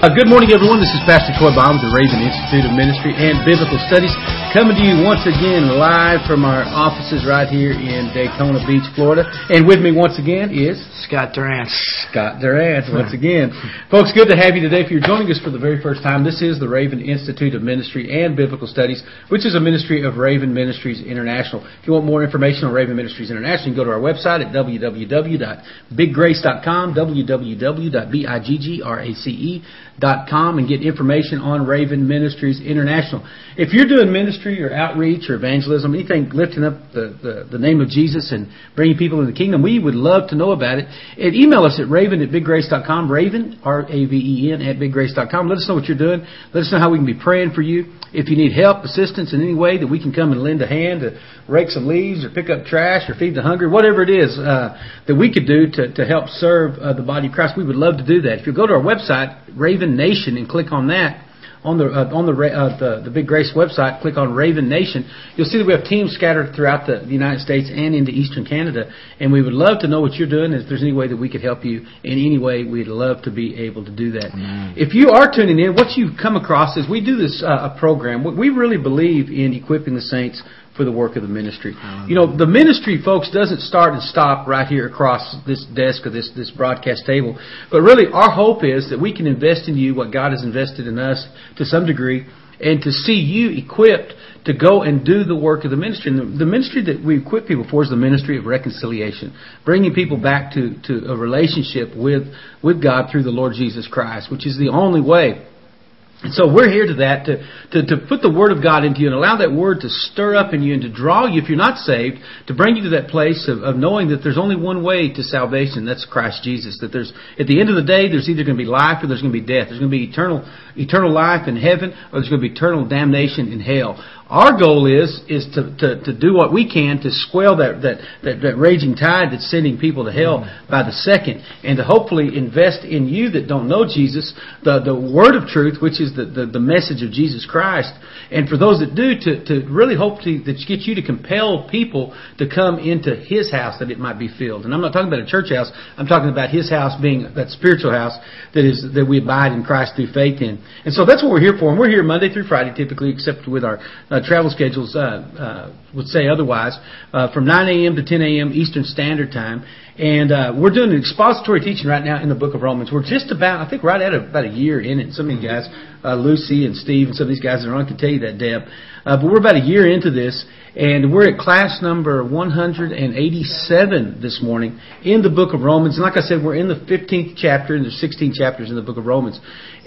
Uh, good morning, everyone. This is Pastor Troy Baum with the Raven Institute of Ministry and Biblical Studies, coming to you once again live from our offices right here in Daytona Beach, Florida. And with me once again is Scott Durant. Scott Durant, once again. Folks, good to have you today. If you're joining us for the very first time, this is the Raven Institute of Ministry and Biblical Studies, which is a ministry of Raven Ministries International. If you want more information on Raven Ministries International, you can go to our website at www.biggrace.com, www.biggrace.com com and get information on Raven Ministries International. If you're doing ministry or outreach or evangelism, anything lifting up the, the, the name of Jesus and bringing people into the kingdom, we would love to know about it. And email us at raven at biggrace.com, raven, R-A-V-E-N, at biggrace.com. Let us know what you're doing. Let us know how we can be praying for you. If you need help, assistance in any way that we can come and lend a hand to rake some leaves or pick up trash or feed the hungry, whatever it is uh, that we could do to, to help serve uh, the body of Christ, we would love to do that. If you go to our website, Raven Nation, and click on that, on the uh, on the, uh, the the Big Grace website, click on Raven Nation. You'll see that we have teams scattered throughout the, the United States and into Eastern Canada, and we would love to know what you're doing. If there's any way that we could help you in any way, we'd love to be able to do that. Mm. If you are tuning in, what you've come across is we do this uh, a program. We really believe in equipping the saints for the work of the ministry. You know, the ministry, folks, doesn't start and stop right here across this desk or this, this broadcast table. But really, our hope is that we can invest in you what God has invested in us to some degree and to see you equipped to go and do the work of the ministry. And the, the ministry that we equip people for is the ministry of reconciliation, bringing people back to, to a relationship with, with God through the Lord Jesus Christ, which is the only way and so we're here to that, to, to, to put the Word of God into you and allow that Word to stir up in you and to draw you, if you're not saved, to bring you to that place of, of knowing that there's only one way to salvation, that's Christ Jesus. That there's, at the end of the day, there's either going to be life or there's going to be death. There's going to be eternal, eternal life in heaven or there's going to be eternal damnation in hell. Our goal is is to, to, to do what we can to swell that, that, that, that raging tide that's sending people to hell by the second, and to hopefully invest in you that don't know Jesus, the, the word of truth, which is the, the, the message of Jesus Christ, and for those that do, to, to really hope to that get you to compel people to come into His house that it might be filled. And I'm not talking about a church house. I'm talking about His house being that spiritual house that is that we abide in Christ through faith in. And so that's what we're here for. And we're here Monday through Friday, typically, except with our uh, uh, travel schedules uh, uh, would say otherwise, uh, from 9 a.m. to 10 a.m. Eastern Standard Time. And uh, we're doing an expository teaching right now in the book of Romans. We're just about, I think, right at a, about a year in it. Some of you guys, Lucy and Steve and some of these guys that are on can tell you that, Deb. But we're about a year into this, and we're at class number 187 this morning in the book of Romans. And like I said, we're in the 15th chapter, and there's 16 chapters in the book of Romans.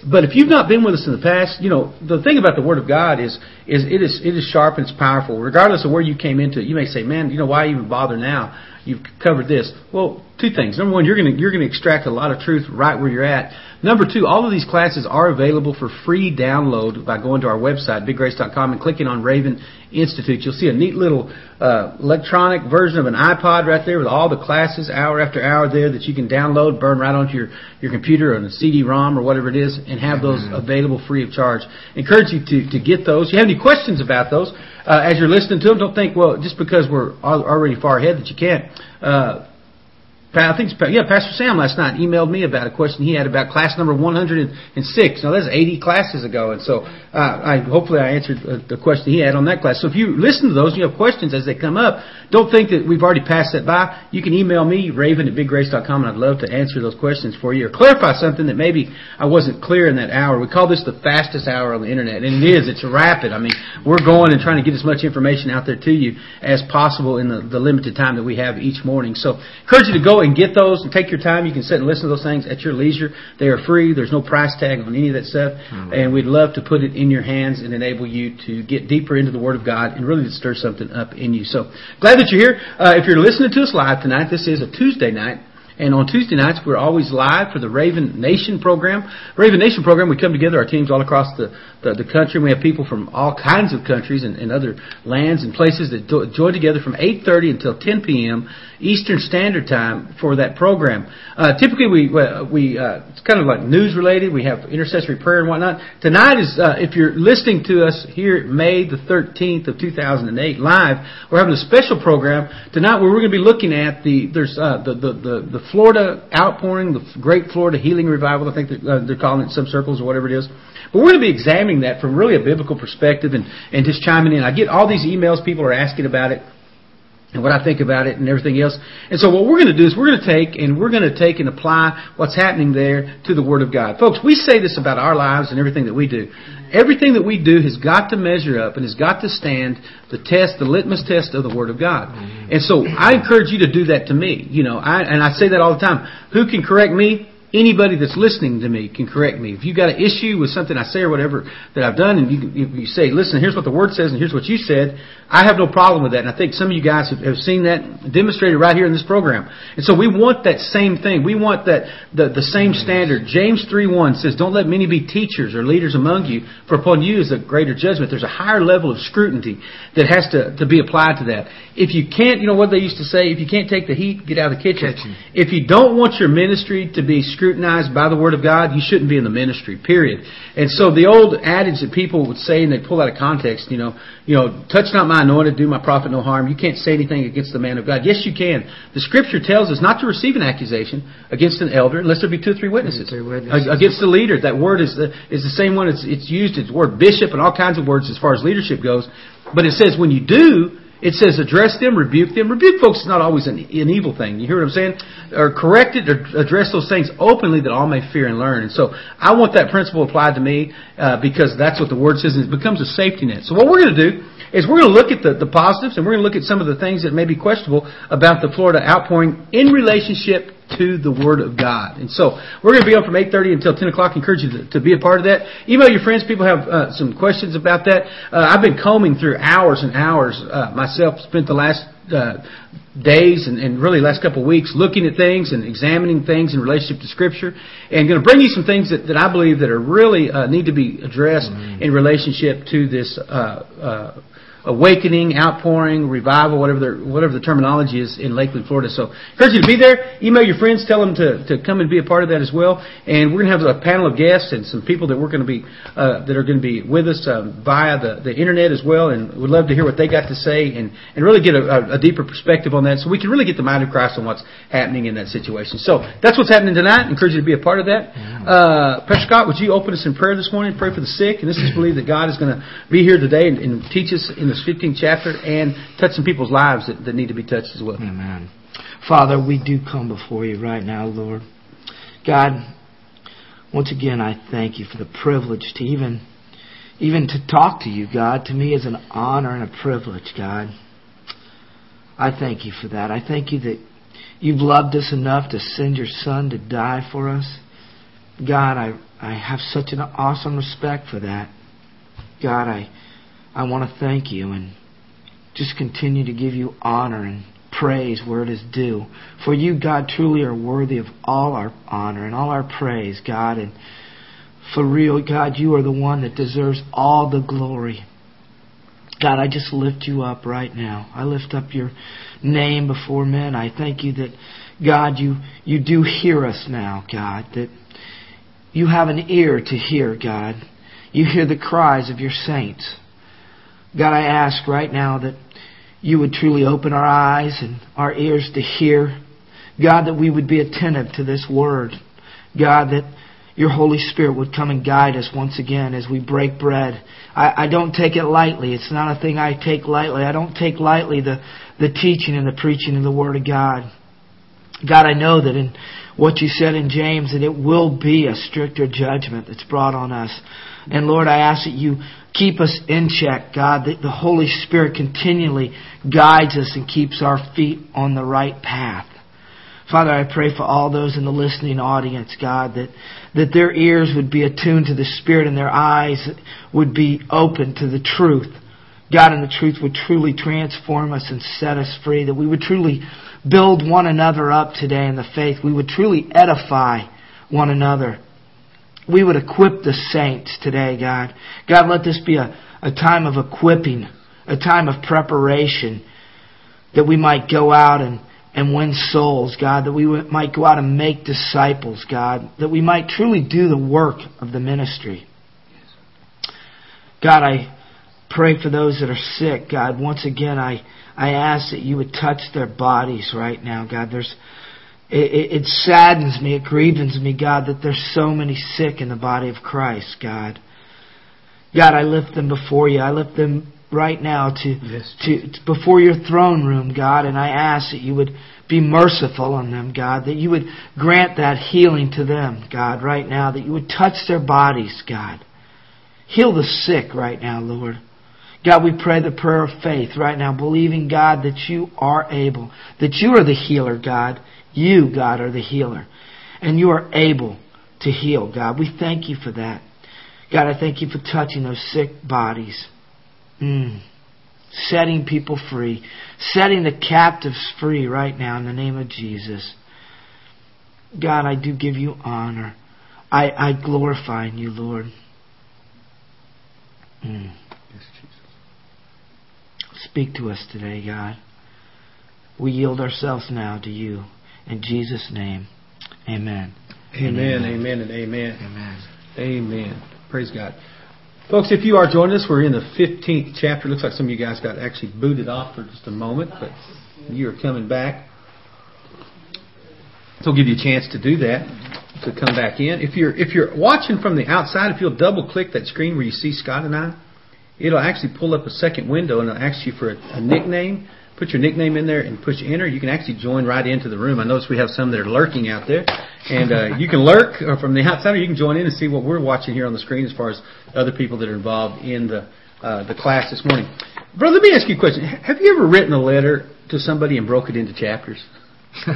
But if you've not been with us in the past, you know, the thing about the Word of God is, is it is, it is sharp and it's powerful. Regardless of where you came into it, you may say, man, you know, why even bother now? You've covered this. Well, two things. Number one, you're going to, you're going to extract a lot of truth right where you're at. Number two, all of these classes are available for free download by going to our website, biggrace.com, and clicking on Raven Institute. You'll see a neat little uh, electronic version of an iPod right there with all the classes hour after hour there that you can download, burn right onto your, your computer on a CD-ROM or whatever it is, and have those mm-hmm. available free of charge. Encourage you to, to get those. If you have any questions about those, uh, as you're listening to them, don't think, well, just because we're already far ahead that you can't. Uh, I think yeah, Pastor Sam last night emailed me about a question he had about class number 106. Now that's 80 classes ago, and so uh, I hopefully I answered uh, the question he had on that class. So if you listen to those, and you have questions as they come up. Don't think that we've already passed that by. You can email me Raven at biggrace.com, and I'd love to answer those questions for you or clarify something that maybe I wasn't clear in that hour. We call this the fastest hour on the internet, and it is. It's rapid. I mean, we're going and trying to get as much information out there to you as possible in the, the limited time that we have each morning. So I encourage you to go and get those and take your time. You can sit and listen to those things at your leisure. They are free. There's no price tag on any of that stuff. Mm-hmm. And we'd love to put it in your hands and enable you to get deeper into the Word of God and really to stir something up in you. So glad that you're here. Uh, if you're listening to us live tonight, this is a Tuesday night. And on Tuesday nights, we're always live for the Raven Nation program. Raven Nation program, we come together, our teams all across the, the, the country. We have people from all kinds of countries and, and other lands and places that do, join together from 8.30 until 10 p.m. Eastern Standard Time for that program. Uh, typically, we, we uh, it's kind of like news related. We have intercessory prayer and whatnot. Tonight is, uh, if you're listening to us here May the 13th of 2008 live, we're having a special program tonight where we're going to be looking at the, there's, uh, the, the, the, the Florida outpouring, the Great Florida Healing Revival, I think that, uh, they're calling it in some circles or whatever it is. But we're going to be examining that from really a biblical perspective and, and just chiming in. I get all these emails, people are asking about it and what I think about it and everything else. And so what we're going to do is we're going to take and we're going to take and apply what's happening there to the Word of God. Folks, we say this about our lives and everything that we do. Everything that we do has got to measure up and has got to stand the test, the litmus test of the Word of God. And so I encourage you to do that to me. You know, I, and I say that all the time. Who can correct me? Anybody that's listening to me can correct me. If you've got an issue with something I say or whatever that I've done, and you, you say, listen, here's what the Word says, and here's what you said, I have no problem with that. And I think some of you guys have, have seen that demonstrated right here in this program. And so we want that same thing. We want that the, the same standard. James 3.1 says, don't let many be teachers or leaders among you, for upon you is a greater judgment. There's a higher level of scrutiny that has to, to be applied to that. If you can't, you know what they used to say, if you can't take the heat, get out of the kitchen. kitchen. If you don't want your ministry to be scrutinized by the Word of God, you shouldn't be in the ministry, period. And so the old adage that people would say, and they pull out of context, you know, you know, touch not my anointed, do my prophet no harm. You can't say anything against the man of God. Yes, you can. The Scripture tells us not to receive an accusation against an elder unless there be two or three witnesses. Three witnesses. Against the leader. That word is the, is the same one. It's, it's used. It's word bishop and all kinds of words as far as leadership goes. But it says when you do, it says address them, rebuke them. Rebuke folks is not always an, an evil thing. You hear what I'm saying? Or correct it or address those things openly that all may fear and learn. And so I want that principle applied to me uh, because that's what the Word says and it becomes a safety net. So what we're going to do is we're going to look at the, the positives and we're going to look at some of the things that may be questionable about the Florida outpouring in relationship to the Word of God. And so we're going to be on from 8.30 until 10 o'clock. I encourage you to, to, be a part of that. Email your friends. People have uh, some questions about that. Uh, I've been combing through hours and hours uh, myself, spent the last uh, days and, and, really last couple of weeks looking at things and examining things in relationship to Scripture, and going to bring you some things that, that I believe that are really uh, need to be addressed mm-hmm. in relationship to this uh, awakening, outpouring, revival, whatever the, whatever the terminology is in Lakeland, Florida. So, encourage you to be there. Email your friends, tell them to, to come and be a part of that as well. And we're going to have a panel of guests and some people that we're going to be uh, that are going to be with us um, via the, the internet as well. And we'd love to hear what they got to say and, and really get a, a, deeper perspective on that, so we can really get the mind of Christ on what's happening in that situation. So that's what's happening tonight. Encourage you to be a part of that. Uh, Pastor Scott, would you open us in prayer this morning? Pray for the sick, and this is believe that God is going to be here today and, and teach us in the this 15th chapter and touch some people's lives that, that need to be touched as well. Amen. Father, we do come before you right now, Lord. God, once again, I thank you for the privilege to even, even to talk to you, God. To me is an honor and a privilege, God. I thank you for that. I thank you that you've loved us enough to send your Son to die for us. God, I, I have such an awesome respect for that. God, I I want to thank you and just continue to give you honor and praise where it is due. For you, God, truly are worthy of all our honor and all our praise, God. And for real, God, you are the one that deserves all the glory. God, I just lift you up right now. I lift up your name before men. I thank you that, God, you, you do hear us now, God, that you have an ear to hear, God. You hear the cries of your saints. God, I ask right now that you would truly open our eyes and our ears to hear. God, that we would be attentive to this word. God, that your Holy Spirit would come and guide us once again as we break bread. I, I don't take it lightly. It's not a thing I take lightly. I don't take lightly the, the teaching and the preaching of the Word of God. God, I know that in what you said in James, that it will be a stricter judgment that's brought on us. And Lord, I ask that you keep us in check, God, that the Holy Spirit continually guides us and keeps our feet on the right path. Father, I pray for all those in the listening audience, God, that, that their ears would be attuned to the Spirit and their eyes would be open to the truth. God, and the truth would truly transform us and set us free, that we would truly build one another up today in the faith. We would truly edify one another we would equip the saints today, God. God, let this be a, a time of equipping, a time of preparation, that we might go out and, and win souls, God, that we might go out and make disciples, God, that we might truly do the work of the ministry. God, I pray for those that are sick, God. Once again, I, I ask that you would touch their bodies right now, God. There's it, it, it saddens me, it grieves me, God, that there's so many sick in the body of Christ, God. God, I lift them before you. I lift them right now to, Yes, to, to before your throne room, God, and I ask that you would be merciful on them, God, that you would grant that healing to them, God, right now, that you would touch their bodies, God. Heal the sick right now, Lord. God, we pray the prayer of faith right now, believing, God, that you are able, that you are the healer, God. You, God, are the healer. And you are able to heal, God. We thank you for that. God, I thank you for touching those sick bodies. Mm. Setting people free. Setting the captives free right now in the name of Jesus. God, I do give you honor. I, I glorify in you, Lord. Mm. Yes, Jesus. Speak to us today, God. We yield ourselves now to you. In Jesus' name, amen. Amen, amen, and amen. Amen. Amen. Praise God. Folks, if you are joining us, we're in the 15th chapter. Looks like some of you guys got actually booted off for just a moment, but you are coming back. So we'll give you a chance to do that, to come back in. If you're if you're watching from the outside, if you'll double click that screen where you see Scott and I, it'll actually pull up a second window and it'll ask you for a, a nickname. Put your nickname in there and push enter. You can actually join right into the room. I notice we have some that are lurking out there, and uh, you can lurk or from the outside, or you can join in and see what we're watching here on the screen as far as other people that are involved in the uh, the class this morning. Brother, let me ask you a question. Have you ever written a letter to somebody and broke it into chapters?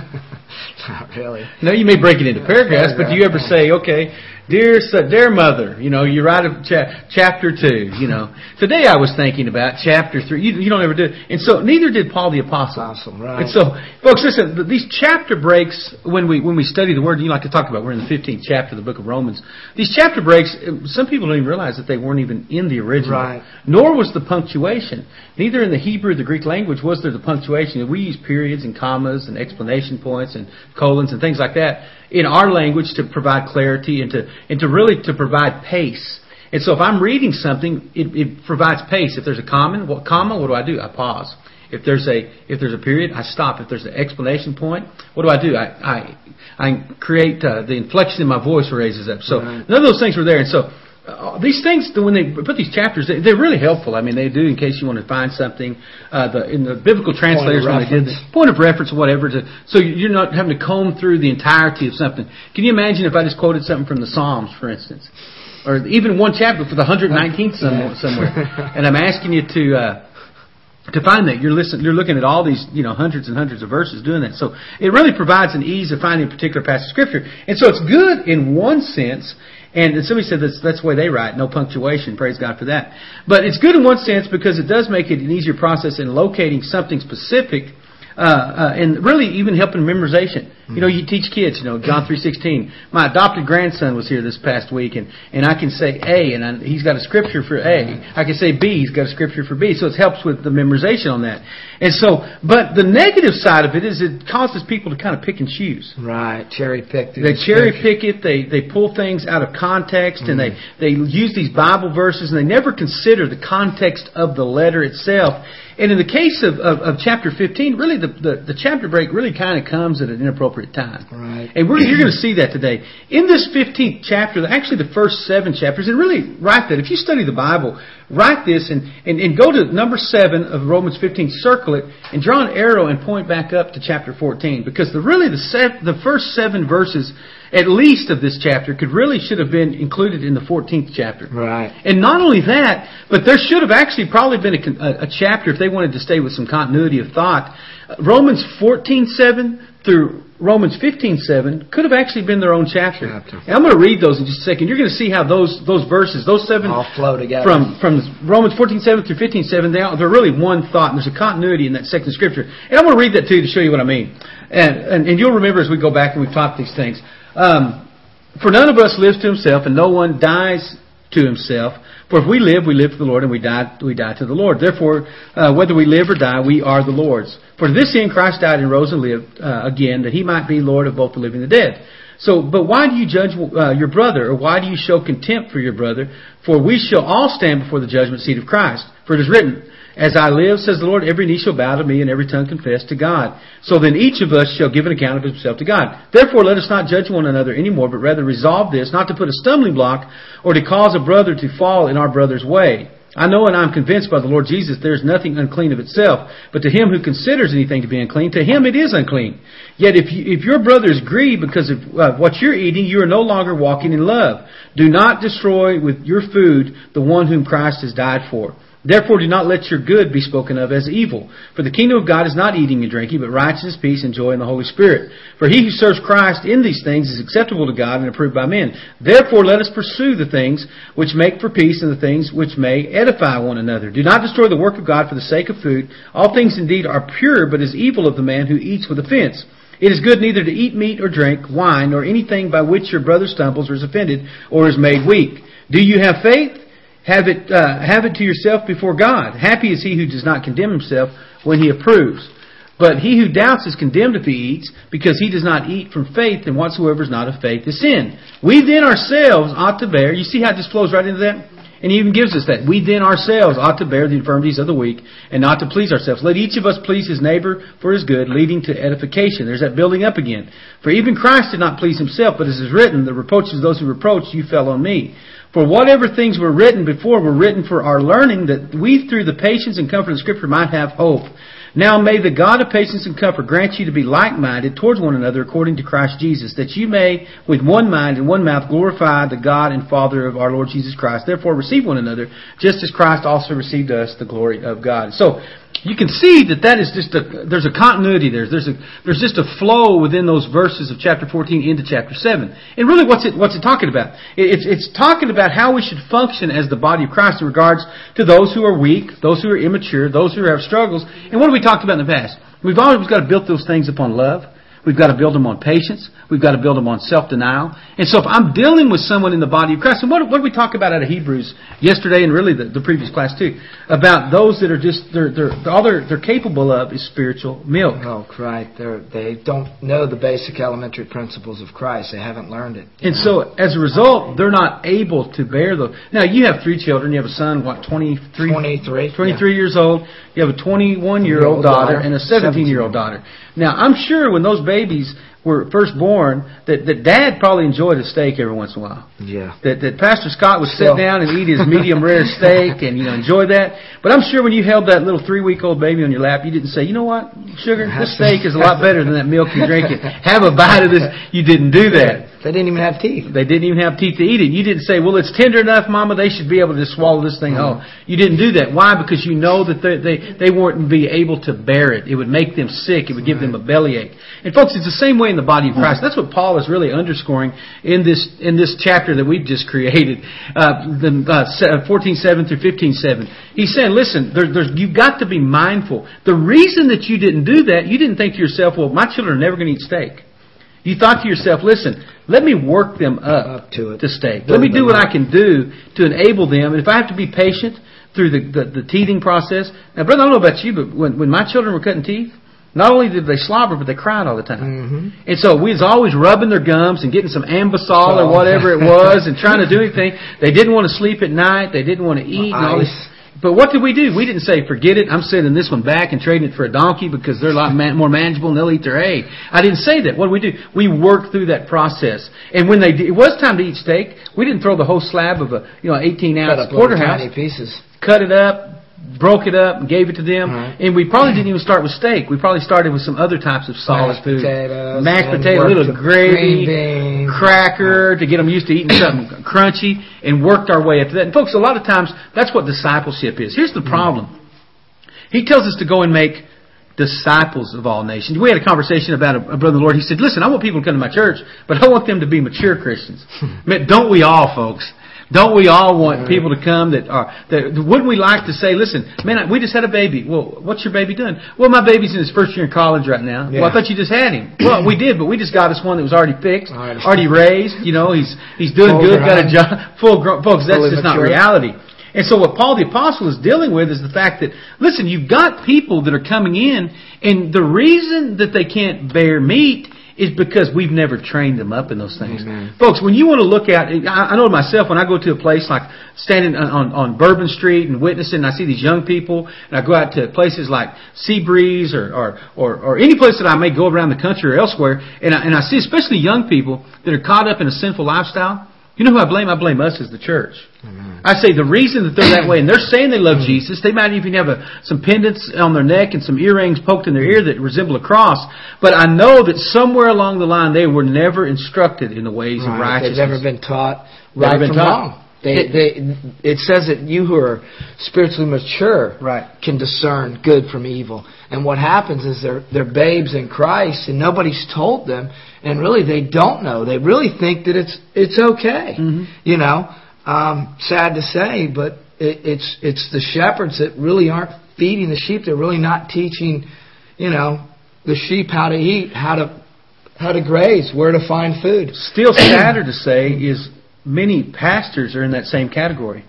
Not really. No, you may break it into paragraphs, but do you ever say, okay, dear dear mother, you know, you write a cha- chapter two, you know. Today I was thinking about chapter three. You, you don't ever do it. And so neither did Paul the Apostle. Apostle, right. And so, folks, listen, these chapter breaks, when we, when we study the Word, you like to talk about, we're in the 15th chapter of the book of Romans. These chapter breaks, uh, some people don't even realize that they weren't even in the original. Right. Nor was the punctuation. Neither in the Hebrew or the Greek language was there the punctuation. We use periods and commas and explanation points and colons and things like that in our language to provide clarity and to, and to really to provide pace. And so if I'm reading something, it, it provides pace. If there's a comma, what comma, what do I do? I pause. If there's a if there's a period, I stop. If there's an explanation point, what do I do? I I, I create uh, the inflection in my voice raises up. So Right. none of those things were there. And so uh, these things, when they put these chapters, they, they're really helpful. I mean, they do in case you want to find something. Uh, the in the biblical translators when they did point of reference, or whatever. To, so you're not having to comb through the entirety of something. Can you imagine if I just quoted something from the Psalms, for instance, or even one chapter for the 119th somewhere, somewhere and I'm asking you to. Uh, to find that you're listening, you're looking at all these, you know, hundreds and hundreds of verses doing that. So it really provides an ease of finding a particular passage of scripture. And so it's good in one sense. And somebody said that's that's the way they write, no punctuation. Praise God for that. But it's good in one sense because it does make it an easier process in locating something specific, uh, uh, and really even helping memorization. You know, you teach kids. You know, John three sixteen. My adopted grandson was here this past week, and and I can say A, and I, he's got a scripture for A. I can say B, he's got a scripture for B. So it helps with the memorization on that. And so, but the negative side of it is it causes people to kind of pick and choose. Right. Cherry picked. They cherry pick it. They they pull things out of context, and they mm. they use these Bible verses, and they never consider the context of the letter itself. And in the case of, of, of chapter 15, really the, the, the chapter break really kind of comes at an inappropriate time. Right. And we're, you're going to see that today. In this 15th chapter, actually the first seven chapters, and really write that. If you study the Bible, write this and, and, and go to number seven of Romans 15, circle it, and draw an arrow and point back up to chapter 14. Because the really the, se- the first seven verses, at least of this chapter, could really should have been included in the 14th chapter. Right. And not only that, but there should have actually probably been a, a, a chapter if they wanted to stay with some continuity of thought. Uh, Romans 14:7 through Romans 15:7 could have actually been their own chapter. Chapter. I'm going to read those in just a second. You're going to see how those those verses, those seven All flow together. from from Romans 14:7 through 15:7, they are, they're really one thought, and there's a continuity in that second scripture. And I'm going to read that to you to show you what I mean. And and, and you'll remember as we go back and we've taught these things. Um, for none of us lives to himself, and no one dies to himself. For if we live, we live to the Lord, and we die, we die to the Lord. Therefore, uh, whether we live or die, we are the Lord's. For this end Christ died and rose and lived uh, again, that he might be Lord of both the living and the dead. So, but why do you judge uh, your brother, or why do you show contempt for your brother? For we shall all stand before the judgment seat of Christ. For it is written, As I live, says the Lord, every knee shall bow to me and every tongue confess to God. So then each of us shall give an account of himself to God. Therefore let us not judge one another anymore, but rather resolve this, not to put a stumbling block or to cause a brother to fall in our brother's way. I know and I'm convinced by the Lord Jesus there is nothing unclean of itself, but to him who considers anything to be unclean, to him it is unclean. Yet if, you, if your brother is grieved because of uh, what you're eating, you are no longer walking in love. Do not destroy with your food the one whom Christ has died for. Therefore do not let your good be spoken of as evil. For the kingdom of God is not eating and drinking, but righteousness, peace, and joy in the Holy Spirit. For he who serves Christ in these things is acceptable to God and approved by men. Therefore let us pursue the things which make for peace and the things which may edify one another. Do not destroy the work of God for the sake of food. All things indeed are pure, but is evil of the man who eats with offense. It is good neither to eat meat or drink wine or anything by which your brother stumbles or is offended or is made weak. Do you have faith? Have it, uh, have it to yourself before God. Happy is he who does not condemn himself when he approves. But he who doubts is condemned if he eats, because he does not eat from faith, and whatsoever is not of faith is sin. We then ourselves ought to bear, you see how this flows right into that? And he even gives us that. We then ourselves ought to bear the infirmities of the weak, and not to please ourselves. Let each of us please his neighbor for his good, leading to edification. There's that building up again. For even Christ did not please himself, but as is written, the reproaches of those who reproach you fell on me. For whatever things were written before were written for our learning, that we through the patience and comfort of Scripture might have hope. Now may the God of patience and comfort grant you to be like-minded towards one another according to Christ Jesus, that you may with one mind and one mouth glorify the God and Father of our Lord Jesus Christ. Therefore receive one another, just as Christ also received us, the glory of God. So, you can see that that is just a, there's a continuity there. There's a, there's just a flow within those verses of chapter 14 into chapter 7. And really what's it, what's it talking about? It's, it's talking about how we should function as the body of Christ in regards to those who are weak, those who are immature, those who have struggles. And what have we talked about in the past? We've always got to build those things upon love. We've got to build them on patience. We've got to build them on self-denial. And so if I'm dealing with someone in the body of Christ, and what, what did we talk about out of Hebrews yesterday and really the, the previous class too? About those that are just, they're, they're, all they're, they're capable of is spiritual milk. Oh, right. They're, they don't know the basic elementary principles of Christ. They haven't learned it. And so as a result, they're not able to bear the. Now you have three children. You have a son, what, 23? 23. 23 yeah. years old. You have a 21 year old daughter and a 17 year old daughter. Now I'm sure when those babies were first born, that, that dad probably enjoyed a steak every once in a while. Yeah. That, that Pastor Scott would sit down and eat his medium rare steak and, you know, enjoy that. But I'm sure when you held that little three week old baby on your lap, you didn't say, you know what, sugar, this steak is a lot better than that milk you're drinking. Have a bite of this. You didn't do that. They didn't even have teeth. They didn't even have teeth to eat it. You didn't say, well, it's tender enough, Mama. They should be able to swallow this thing whole. Mm-hmm. You didn't do that. Why? Because you know that they, they, they wouldn't be able to bear it. It would make them sick. It would give them a bellyache. And folks, it's the same way in the body of Christ. That's what Paul is really underscoring in this, in this chapter that we've just created. Uh, the, uh, 14.7 through 15.7. He's saying, listen, there, there's, you've got to be mindful. The reason that you didn't do that, you didn't think to yourself, well, my children are never going to eat steak. You thought to yourself, listen, let me work them up, up to it. to steak. Let me do what I can do to enable them. And if I have to be patient through the, the, the teething process. Now, brother, I don't know about you, but when, when my children were cutting teeth, not only did they slobber, but they cried all the time. Mm-hmm. And so we was always rubbing their gums and getting some Anbesol oh. or whatever it was and trying to do anything. They didn't want to sleep at night. They didn't want to eat. and all this. But what did we do? We didn't say, forget it, I'm sending this one back and trading it for a donkey because they're a lot more manageable and they'll eat their hay. I didn't say that. What did we do? We worked through that process. And when they did, it was time to eat steak, we didn't throw the whole slab of a, you know, 18 ounce porterhouse. Tiny pieces. Cut it up, broke it up and gave it to them. And we probably didn't even start with steak. We probably started with some other types of solid Mashed food. Potatoes, Mashed potato, a little gravy, cracker to get them used to eating something crunchy and worked our way up to that. And folks, a lot of times that's what discipleship is. Here's the problem. He tells us to go and make disciples of all nations. We had a conversation about a, a brother in the Lord. He said, listen, I want people to come to my church, but I want them to be mature Christians. Don't we all, folks? Don't we all want people to come that are, that, wouldn't we like to say, listen, man, we just had a baby. Well, what's your baby doing? Well, my baby's in his first year in college right now. Yeah. Well, I thought you just had him. well, we did, but we just got us one that was already fixed, already raised, you know, he's, he's doing full good, got a job, full grown, folks, that's just mature. not reality. And so what Paul the Apostle is dealing with is the fact that, listen, you've got people that are coming in, and the reason that they can't bear meat is because we've never trained them up in those things. Amen. Folks, when you want to look at, I I know myself when I go to a place like standing on, on, on Bourbon Street and witnessing, and I see these young people, and I go out to places like Seabreeze or, or, or, or any place that I may go around the country or elsewhere, and I, and I see especially young people that are caught up in a sinful lifestyle. You know who I blame? I blame us as the church. I say the reason that they're that way, and they're saying they love Jesus, they might even have a, some pendants on their neck and some earrings poked in their ear that resemble a cross. But I know that somewhere along the line they were never instructed in the ways of Right. They've never been taught Never right been from taught. wrong. They, they, it says that you who are spiritually mature Right. can discern good from evil. And what happens is they're, they're babes in Christ and nobody's told them and really they don't know. They really think that it's, it's okay. Mhm. You know, um, sad to say, but it, it's, it's the shepherds that really aren't feeding the sheep. They're really not teaching, you know, the sheep how to eat, how to, how to graze, where to find food. Still sadder to say is many pastors are in that same category.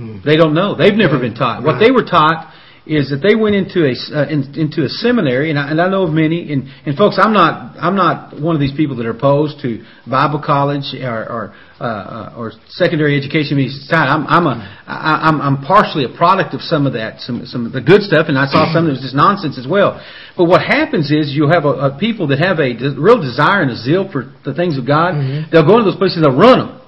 Mm. They don't know. They've never been taught. What Right. they were taught is that they went into a uh, in, into a seminary, and I, and I know of many. And, and folks, I'm not I'm not one of these people that are opposed to Bible college or or, uh, or secondary education. I'm I'm a I, I'm I'm partially a product of some of that, some some of the good stuff, and I saw some that was just nonsense as well. But what happens is you'll have a, a people that have a de- real desire and a zeal for the things of God. Mhm. They'll go into those places and they'll run them.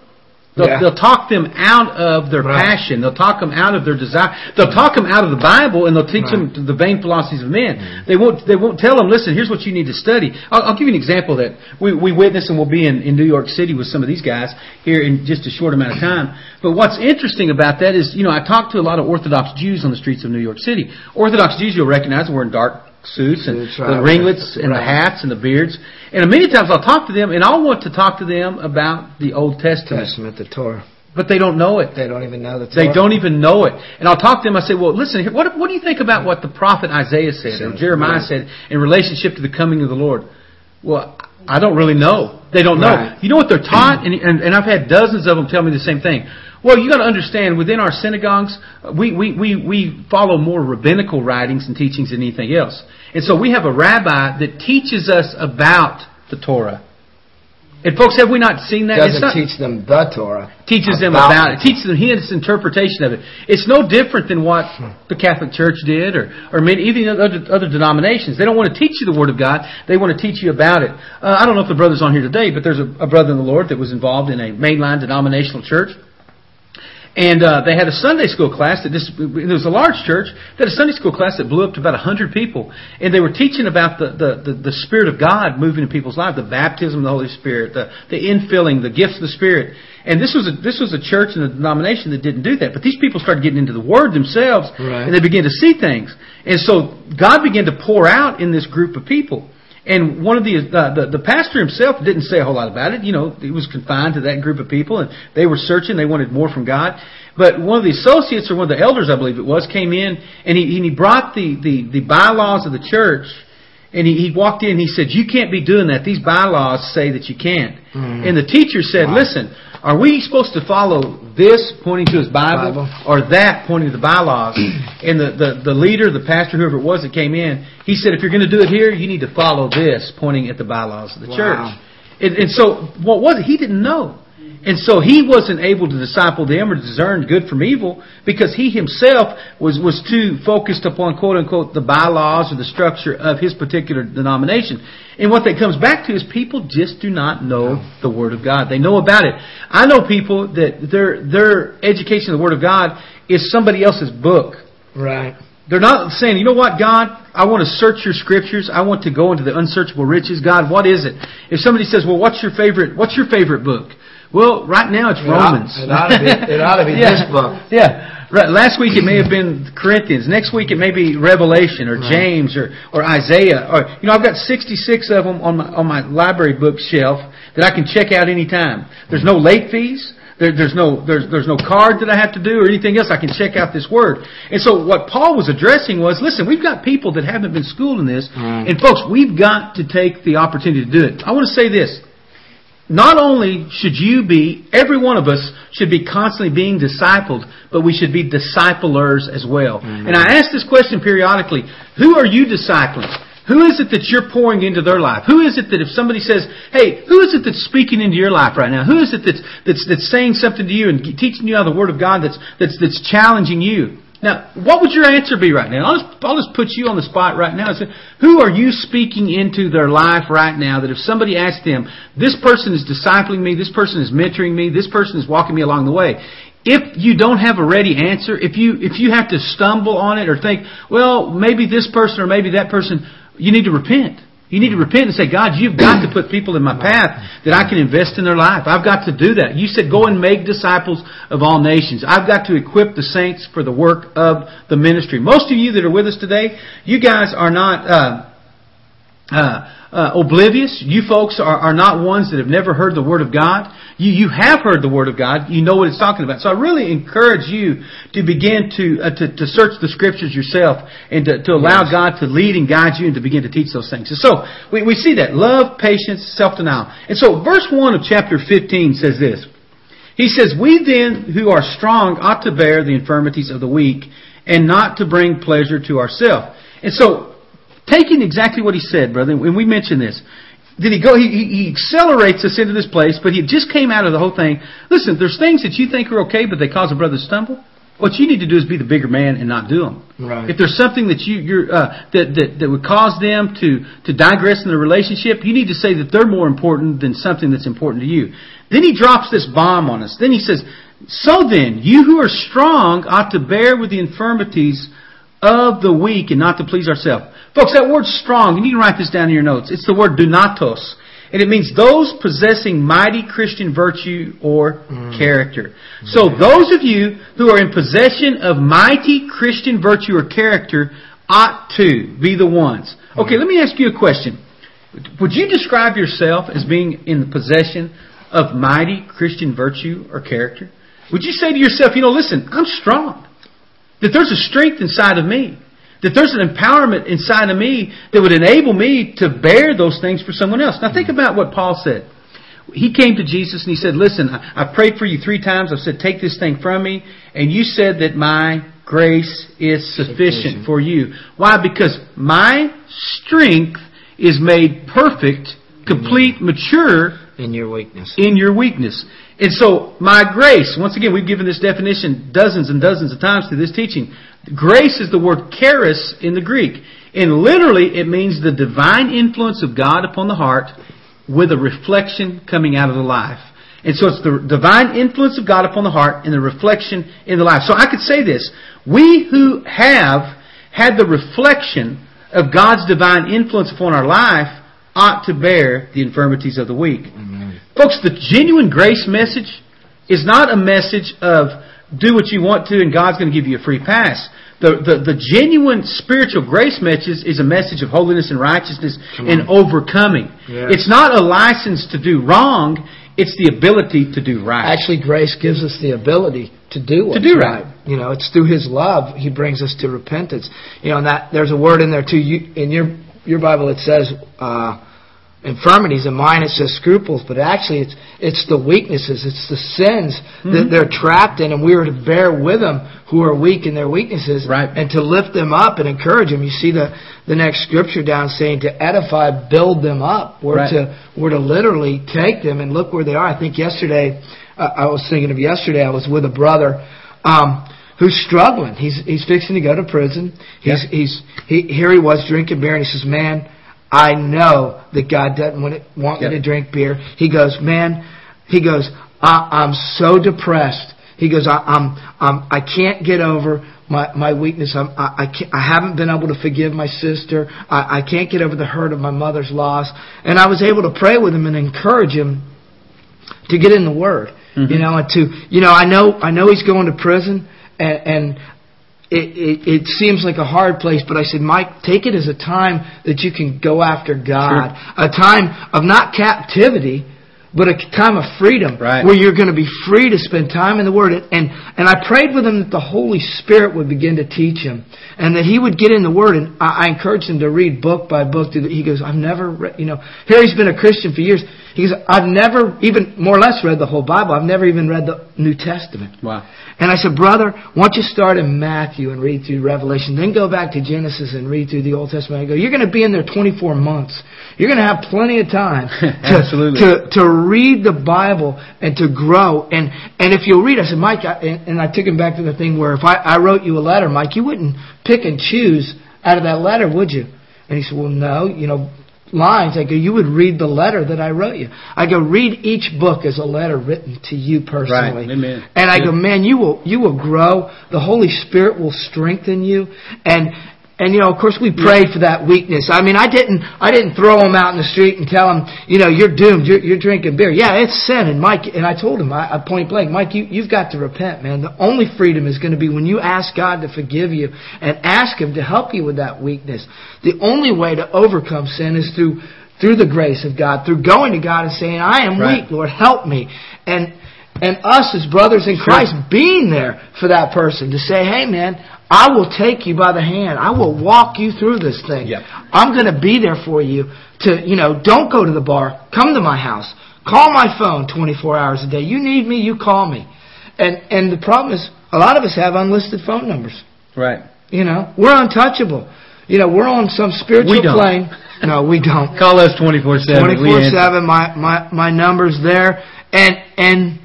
They'll, Yeah. they'll talk them out of their Right. passion. They'll talk them out of their desire. They'll mm-hmm. talk them out of the Bible, and they'll teach Right. them the vain philosophies of men. Mm-hmm. They won't. They won't tell them. Listen, here's what you need to study. I'll, I'll give you an example that we, we witness, and we'll be in, in New York City with some of these guys here in just a short amount of time. But what's interesting about that is, you know, I talk to a lot of Orthodox Jews on the streets of New York City. Orthodox Jews, you'll recognize, are wearing dark suits and right. the ringlets and the hats and the beards. And many times I'll talk to them, and I'll want to talk to them about the Old Testament, Testament, the Torah. but they don't know it. They don't even know the Torah. They don't even know it. And I'll talk to them. I say, well, listen, here, what, what do you think about what the prophet Isaiah said or Jeremiah right. said in relationship to the coming of the Lord? Well, I don't really know. They don't know. Right. You know what they're taught? And, and, and I've had dozens of them tell me the same thing. Well, you got to understand, within our synagogues, we, we, we, we follow more rabbinical writings and teachings than anything else. And so we have a rabbi that teaches us about the Torah. And folks, have we not seen that? Doesn't not- teach them the Torah. teaches them About about it, teaches them his interpretation of it. It's no different than what the Catholic Church did, or or many, even other other denominations. They don't want to teach you the Word of God; they want to teach you about it. Uh, I don't know if the brother's on here today, but there's a, a brother in the Lord that was involved in a mainline denominational church. And uh, they had a Sunday school class that just, it was a large church. They had a Sunday school class that blew up to about 100 people. And they were teaching about the, the, the, the Spirit of God moving in people's lives, the baptism of the Holy Spirit, the, the infilling, the gifts of the Spirit. And this was a, this was a church and a denomination that didn't do that. But these people started getting into the Word themselves, Right. and they began to see things. And so God began to pour out in this group of people. And one of the, uh, the the pastor himself didn't say a whole lot about it. You know, he was confined to that group of people, and they were searching. They wanted more from God. But one of the associates or one of the elders, I believe it was, came in and he and he brought the the, the bylaws of the church. And he, he walked in and he said, You can't be doing that. These bylaws say that you can't. Mhm. And the teacher said, Wow. Listen, are we supposed to follow this pointing to his Bible, Bible. or that pointing to the bylaws? and the, the, the leader, the pastor, whoever it was that came in, he said, If you're going to do it here, you need to follow this pointing at the bylaws of the Wow. church. And, and so, what was it? He didn't know. And so he wasn't able to disciple them or discern good from evil because he himself was, was too focused upon quote unquote the bylaws or the structure of his particular denomination. And what that comes back to is people just do not know the Word of God. They know about it. I know people that their their education of the Word of God is somebody else's book. Right. They're not saying, you know what, God, I want to search your scriptures. I want to go into the unsearchable riches. God, what is it? If somebody says, well, what's your favorite, what's your favorite book? Well, right now it's It ought- Romans. it ought to be- it ought to be yeah. this book. Yeah. Right. Last week it may have been Corinthians. Next week it may be Revelation or Right. James or, or Isaiah. Or you know, I've got 66 of them on my on my library bookshelf that I can check out anytime. There's no late fees. There, there's no there's there's no card that I have to do or anything else. I can check out this word. And so what Paul was addressing was, listen, we've got people that haven't been schooled in this, Right. and folks, we've got to take the opportunity to do it. I want to say this. Not only should you be, every one of us should be constantly being discipled, but we should be disciplers as well. Amen. And I ask this question periodically, who are you discipling? Who is it that you're pouring into their life? Who is it that if somebody says, "Hey, who is it that's speaking into your life right now? Who is it that's that's that's saying something to you and teaching you out of the Word of God that's that's that's challenging you?" Now, what would your answer be right now? I'll just, I'll just put you on the spot right now. Say, who are you speaking into their life right now that if somebody asked them, this person is discipling me, this person is mentoring me, this person is walking me along the way, if you don't have a ready answer, if you if you have to stumble on it or think, well, maybe this person or maybe that person, you need to repent. You need to repent and say, God, you've got to put people in my path that I can invest in their life. I've got to do that. You said, go and make disciples of all nations. I've got to equip the saints for the work of the ministry. Most of you that are with us today, you guys are not, uh, uh, uh, oblivious. You folks are, are not ones that have never heard the Word of God. You, you have heard the Word of God. You know what it's talking about. So I really encourage you to begin to, uh, to, to search the Scriptures yourself and to, to allow yes. God to lead and guide you and to begin to teach those things. And so we, we see that. Love, patience, self-denial. And so verse 1 of chapter 15 says this. He says, We then who are strong ought to bear the infirmities of the weak and not to bring pleasure to ourselves. And so taking exactly what he said, brother, and we mentioned this. Did he go? He, he accelerates us into this place, but he just came out of the whole thing. Listen, there's things that you think are okay, but they cause a brother to stumble. What you need to do is be the bigger man and not do them. Right. If there's something that you you're, uh, that, that that would cause them to to digress in the relationship, you need to say that they're more important than something that's important to you. Then he drops this bomb on us. Then he says, "So then, you who are strong ought to bear with the infirmities of the weak and not to please ourselves." Folks, that word strong, you need to write this down in your notes. It's the word dunatos. And it means those possessing mighty Christian virtue or mm. character. So those of you who are in possession of mighty Christian virtue or character ought to be the ones. Okay, let me ask you a question. Would you describe yourself as being in the possession of mighty Christian virtue or character? Would you say to yourself, you know, listen, I'm strong. That there's a strength inside of me. That there's an empowerment inside of me that would enable me to bear those things for someone else. Now think about what Paul said. He came to Jesus and he said, listen, I prayed for you three times. I said, take this thing from me. And you said that my grace is sufficient for you. Why? Because my strength is made perfect, complete, mature in your weakness. In your weakness. And so, my grace, once again, we've given this definition dozens and dozens of times through this teaching. Grace is the word charis in the Greek. And literally, it means the divine influence of God upon the heart with a reflection coming out of the life. And so it's the divine influence of God upon the heart and the reflection in the life. So I could say this. We who have had the reflection of God's divine influence upon our life ought to bear the infirmities of the weak. Amen. Folks, the genuine grace message is not a message of do what you want to and God's going to give you a free pass. The, the, the genuine spiritual grace message is a message of holiness and righteousness and overcoming. Yes. It's not a license to do wrong, it's the ability to do right. Actually, grace gives us the ability to do to do right. right. You know, it's through His love He brings us to repentance. You know, and that there's a word in there too. You, in your your Bible, it says. Uh, infirmities and mine it says scruples, but actually it's it's the weaknesses, it's the sins mm-hmm. that they're trapped in, and we are to bear with them who are weak in their weaknesses, right. and to lift them up and encourage them. You see the the next scripture down saying to edify, build them up. We're right. to we're to literally take them and look where they are. I think yesterday, uh, I was thinking of yesterday. I was with a brother. Um, who's struggling. He's he's fixing to go to prison. He's yeah. he's he, here he was drinking beer, and he says, "Man, I know that God doesn't want, it, want yep. me to drink beer. He goes, man, he goes, I, am so depressed. He goes, I, I'm, I'm, I can't get over my, my weakness. I'm, I, I, can't, I haven't been able to forgive my sister. I, I can't get over the hurt of my mother's loss. And I was able to pray with him and encourage him to get in the Word. Mm-hmm. You know, and to, you know, I know, I know he's going to prison and, and it, it, it seems like a hard place, but I said, Mike, take it as a time that you can go after God. Sure. A time of not captivity, but a time of freedom right. where you're going to be free to spend time in the Word. And, and I prayed with him that the Holy Spirit would begin to teach him and that he would get in the Word. And I, I encouraged him to read book by book. He goes, I've never read, you know, here he's been a Christian for years. He goes, I've never even, more or less, read the whole Bible. I've never even read the New Testament. Wow. And I said, brother, why don't you start in Matthew and read through Revelation, then go back to Genesis and read through the Old Testament. I go, you're going to be in there 24 months. You're going to have plenty of time to, Absolutely. to, to read the Bible and to grow. And, and if you'll read, I said, Mike, I, and, and I took him back to the thing where if I, I wrote you a letter, Mike, you wouldn't pick and choose out of that letter, would you? And he said, well, no, you know, lines. I go, you would read the letter that I wrote you. I go, read each book as a letter written to you personally. Right. Amen. And I Yeah. go, man, you will you will grow. The Holy Spirit will strengthen you. And and you know, of course, we prayed for that weakness. I mean, I didn't I didn't throw him out in the street and tell him, you know, you're doomed. You're, you're drinking beer. Yeah, it's sin. And Mike and I told him, I, I point blank, Mike, you you've got to repent, man. The only freedom is going to be when you ask God to forgive you and ask Him to help you with that weakness. The only way to overcome sin is through through the grace of God, through going to God and saying, I am Right. weak, Lord, help me. And and us as brothers in Christ being there for that person to say, hey man, I will take you by the hand. I will walk you through this thing. Yep. I'm going to be there for you to, you know, don't go to the bar. Come to my house. Call my phone 24 hours a day. You need me, you call me. And, and the problem is, a lot of us have unlisted phone numbers. Right. You know, we're untouchable. You know, we're on some spiritual plane. No, we don't. Call us 24 7. Twenty four seven. My my my number's there, and and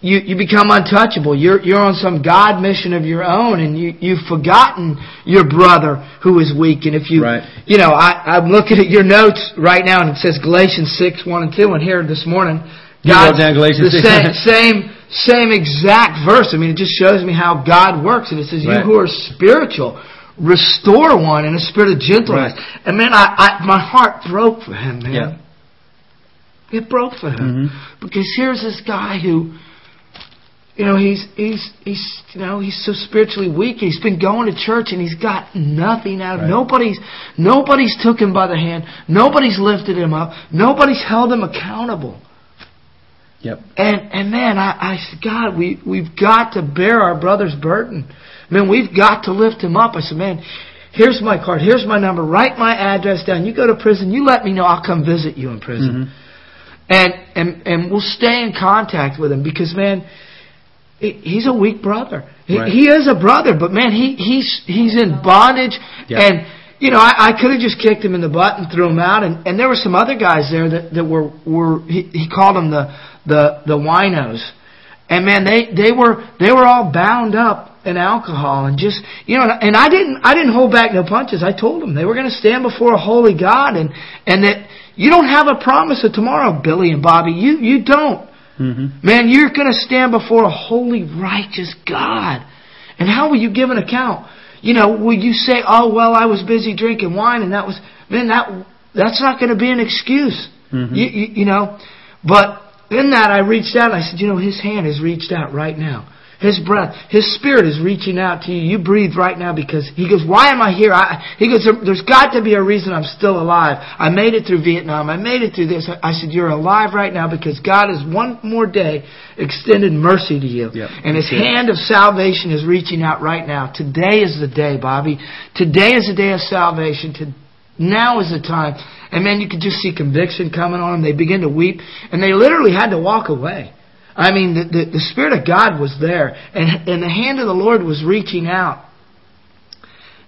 you you become untouchable. You're you're on some God mission of your own, and you you've forgotten your brother who is weak. And if you Right. you know, I I'm looking at your notes right now, and it says Galatians six one and two, and here this morning, You wrote down Galatians the 6. same same same exact verse. I mean, it just shows me how God works, and it says, "You who are spiritual." Restore one in a spirit of gentleness. Right. And man, I, I my heart broke for him, man. Yeah. It broke for him Mhm. because here's this guy who, you know, he's he's he's you know he's so spiritually weak. He's been going to church and he's got nothing out of Right. nobody's nobody's took him by the hand. Nobody's lifted him up. Nobody's held him accountable. Yep. And and man, I, I said, God, we we've got to bear our brother's burden. Man, we've got to lift him up. I said, man, here's my card, here's my number. Write my address down. You go to prison, you let me know. I'll come visit you in prison. Mhm. And and and we'll stay in contact with him because man, he's a weak brother. He, Right. he is a brother, but man, he he's he's in bondage Yeah. and. You know, I, I could have just kicked him in the butt and threw him out, and, and there were some other guys there that, that were were he, he called them the the the winos, and man, they they were they were all bound up in alcohol and just you know, and I didn't I didn't hold back no punches. I told them they were going to stand before a holy God, and and that you don't have a promise of tomorrow, Billy and Bobby. You you don't. Hmm Man, you're going to stand before a holy, righteous God. And how will you give an account? You know, will you say, "Oh, well, I was busy drinking wine and that was man, that that's not going to be an excuse." Mhm. You, you you know, but in that I reached out and I said, "You know, his hand has reached out right now. His breath, His Spirit is reaching out to you. You breathe right now because He goes, why am I here? I, he goes, there, there's got to be a reason I'm still alive. I made it through Vietnam. I made it through this. I, said, you're alive right now because God has one more day extended mercy to you. Yep. And His hand of salvation is reaching out right now. Today is the day, Bobby. Today is the day of salvation. To, now is the time. And man, you could just see conviction coming on them. They begin to weep. And they literally had to walk away. I mean, the, the, the Spirit of God was there. And, and the hand of the Lord was reaching out.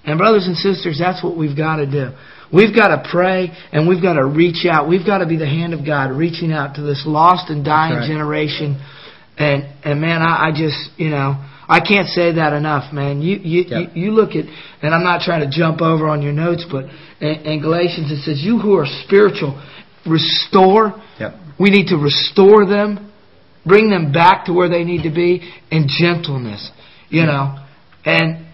And brothers and sisters, that's what we've got to do. We've got to pray and we've got to reach out. We've got to be the hand of God reaching out to this lost and dying right. generation. And and man, I, I just you know I can't say that enough, man. You you, Yep. you you look at and I'm not trying to jump over on your notes, but in, in Galatians it says, "You who are spiritual, restore." Yep. We need to restore them, bring them back to where they need to be in gentleness, you know, and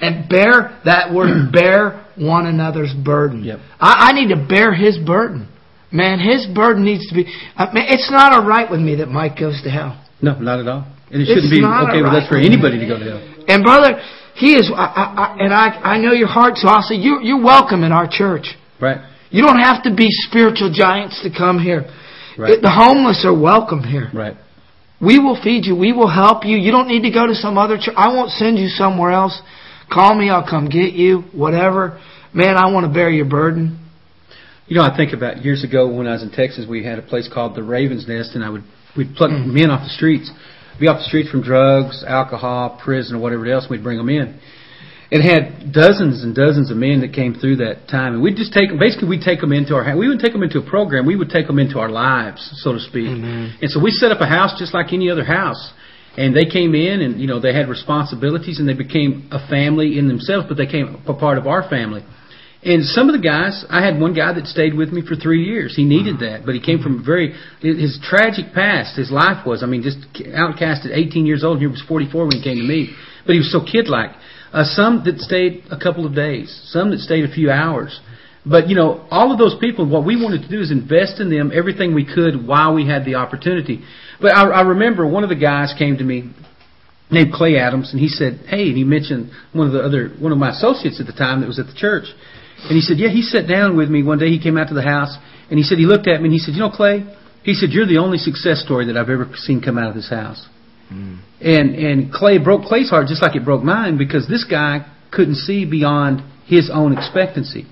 and bear that word bear one another's burden. Yep. I, I need to bear his burden. Man, his burden needs to be. I mean, it's not all right with me that Mike goes to hell. No, not at all. And it shouldn't be okay with alright us for anybody to go to hell. And brother, he is. I, I, I, and I, I know your heart, so I'll say you're, you're welcome in our church. Right. You don't have to be spiritual giants to come here. Right. The homeless are welcome here. Right. We will feed you. We will help you. You don't need to go to some other church. I won't send you somewhere else. Call me. I'll come get you. Whatever. Man, I want to bear your burden. You know, I think about years ago when I was in Texas, we had a place called the Raven's Nest, and I would we'd pluck mm-hmm. men off the streets, be off the streets from drugs, alcohol, prison, or whatever else. We'd bring them in. It had dozens and dozens of men that came through that time, and we'd just take them. Basically, we'd take them into our. House. We wouldn't take them into a program. We would take them into our lives, so to speak. Amen. And so we set up a house just like any other house. And they came in, and you know they had responsibilities, and they became a family in themselves. But they came a part of our family. And some of the guys, I had one guy that stayed with me for three years. He needed uh-huh. that, but he came from a very his tragic past. His life was, I mean, just outcast at 18 years old. He was 44 when he came to me, but he was so kid-like. Uh, some that stayed a couple of days, some that stayed a few hours. But you know, all of those people, what we wanted to do is invest in them everything we could while we had the opportunity. But I, I remember one of the guys came to me named Clay Adams, and he said, "Hey," and he mentioned one of the other one of my associates at the time that was at the church, and he said, "Yeah." He sat down with me one day. He came out to the house, and he said he looked at me and he said, "You know, Clay," he said, "You're the only success story that I've ever seen come out of this house." Mm. And and Clay broke Clay's heart just like it broke mine because this guy couldn't see beyond his own expectancy.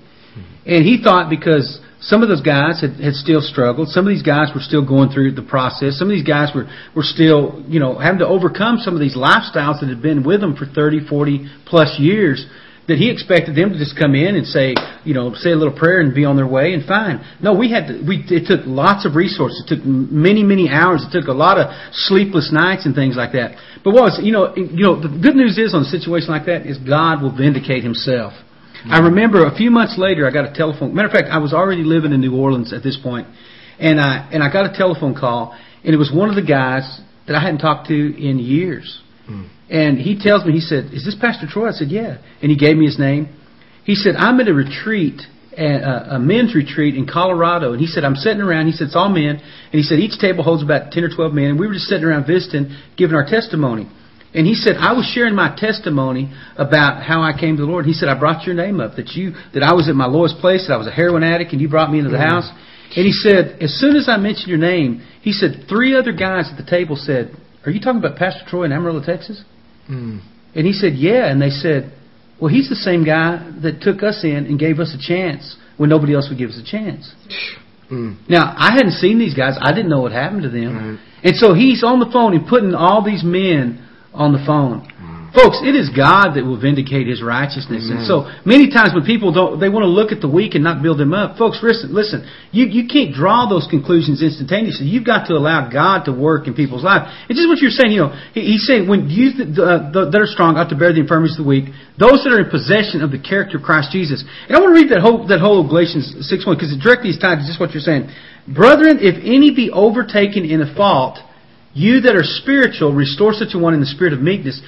And he thought because some of those guys had, had still struggled, some of these guys were still going through the process, some of these guys were, were still, you know, having to overcome some of these lifestyles that had been with them for 30, 40 plus years that he expected them to just come in and say, you know, say a little prayer and be on their way and fine. No, we had to, we, it took lots of resources. It took many, many hours. It took a lot of sleepless nights and things like that. But what was, you know, you know, the good news is on a situation like that is God will vindicate himself. I remember a few months later, I got a telephone. Matter of fact, I was already living in New Orleans at this point, and I and I got a telephone call, and it was one of the guys that I hadn't talked to in years. Mm. And he tells me, he said, "Is this Pastor Troy?" I said, "Yeah." And he gave me his name. He said, "I'm at a retreat, a, a men's retreat in Colorado." And he said, "I'm sitting around." He said, "It's all men." And he said, "Each table holds about ten or twelve men." And we were just sitting around visiting, giving our testimony. And he said, I was sharing my testimony about how I came to the Lord. He said, I brought your name up, that you, that I was at my lowest place, that I was a heroin addict, and you brought me into the Mm. house. And he said, as soon as I mentioned your name, he said, three other guys at the table said, are you talking about Pastor Troy in Amarillo, Texas? Mm. And he said, yeah. And they said, well, he's the same guy that took us in and gave us a chance when nobody else would give us a chance. Mm. Now, I hadn't seen these guys. I didn't know what happened to them. Right. And so he's on the phone and putting all these men on the phone. Folks, it is God that will vindicate His righteousness. And so many times when people don't, they want to look at the weak and not build them up. Folks, listen, listen. You, you can't draw those conclusions instantaneously. You've got to allow God to work in people's lives. It's just what you're saying, you know, he, he's saying when you th- uh, the, that are strong ought to bear the infirmities of the weak, those that are in possession of the character of Christ Jesus. And I want to read that whole, that whole Galatians 6 1 because it directly is tied to just what you're saying. Brethren, if any be overtaken in a fault, you that are spiritual, restore such a one in the spirit of meekness.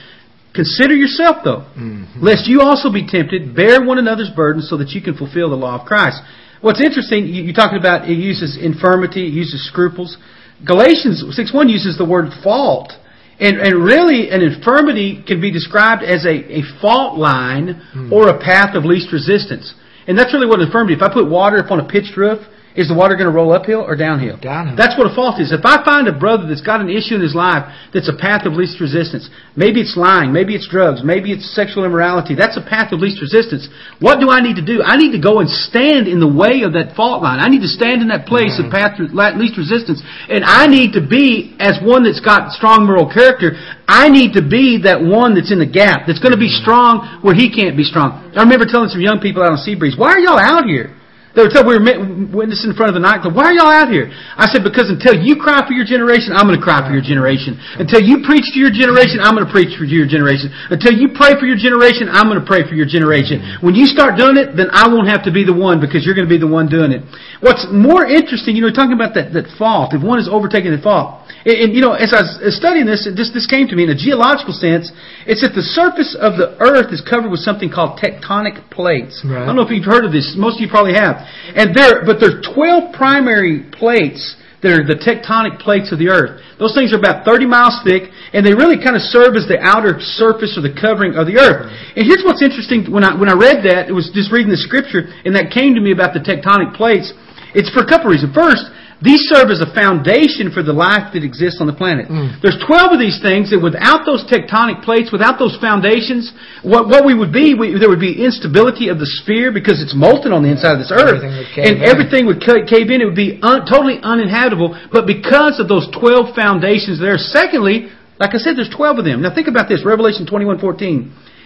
Consider yourself, though, Mhm. lest you also be tempted. Bear one another's burdens so that you can fulfill the law of Christ. What's interesting, you- you're talking about it uses infirmity, it uses scruples. Galatians 6.1 uses the word fault. And, and really, an infirmity can be described as a, a fault line or a path of least resistance. And that's really what an infirmity, if I put water upon a pitched roof, is the water going to roll uphill or downhill? Downhill. That's what a fault is. If I find a brother that's got an issue in his life that's a path of least resistance, maybe it's lying, maybe it's drugs, maybe it's sexual immorality, that's a path of least resistance. What do I need to do? I need to go and stand in the way of that fault line. I need to stand in that place of mm-hmm. path of least resistance. And I need to be, as one that's got strong moral character, I need to be that one that's in the gap, that's going to be mm-hmm. strong where he can't be strong. I remember telling some young people out on Seabreeze, why are y'all out here? They were telling, we were witnessing in front of the nightclub. Why are y'all out here? I said, because until you cry for your generation, I'm going to cry for your generation. Until you preach to your generation, I'm going to preach for your generation. Until you pray for your generation, I'm going to pray for your generation. When you start doing it, then I won't have to be the one because you're going to be the one doing it. What's more interesting, you know, talking about that, that fault, if one is overtaking the fault, and, and, you know, as I was uh, studying this, this, this came to me in a geological sense. It's that the surface of the earth is covered with something called tectonic plates. Right. I don't know if you've heard of this. Most of you probably have. And there, but there are 12 primary plates that are the tectonic plates of the earth. Those things are about 30 miles thick, and they really kind of serve as the outer surface or the covering of the earth. And here's what's interesting. When I, when I read that, it was just reading the scripture, and that came to me about the tectonic plates. It's for a couple reasons. First, These serve as a foundation for the life that exists on the planet. Mm. There's 12 of these things that without those tectonic plates, without those foundations, what, what we would be, we, there would be instability of the sphere because it's molten on the inside of this earth. Everything and in. everything would cave in. It would be un, totally uninhabitable. But because of those 12 foundations there, secondly, like I said, there's 12 of them. Now think about this, Revelation 21:14.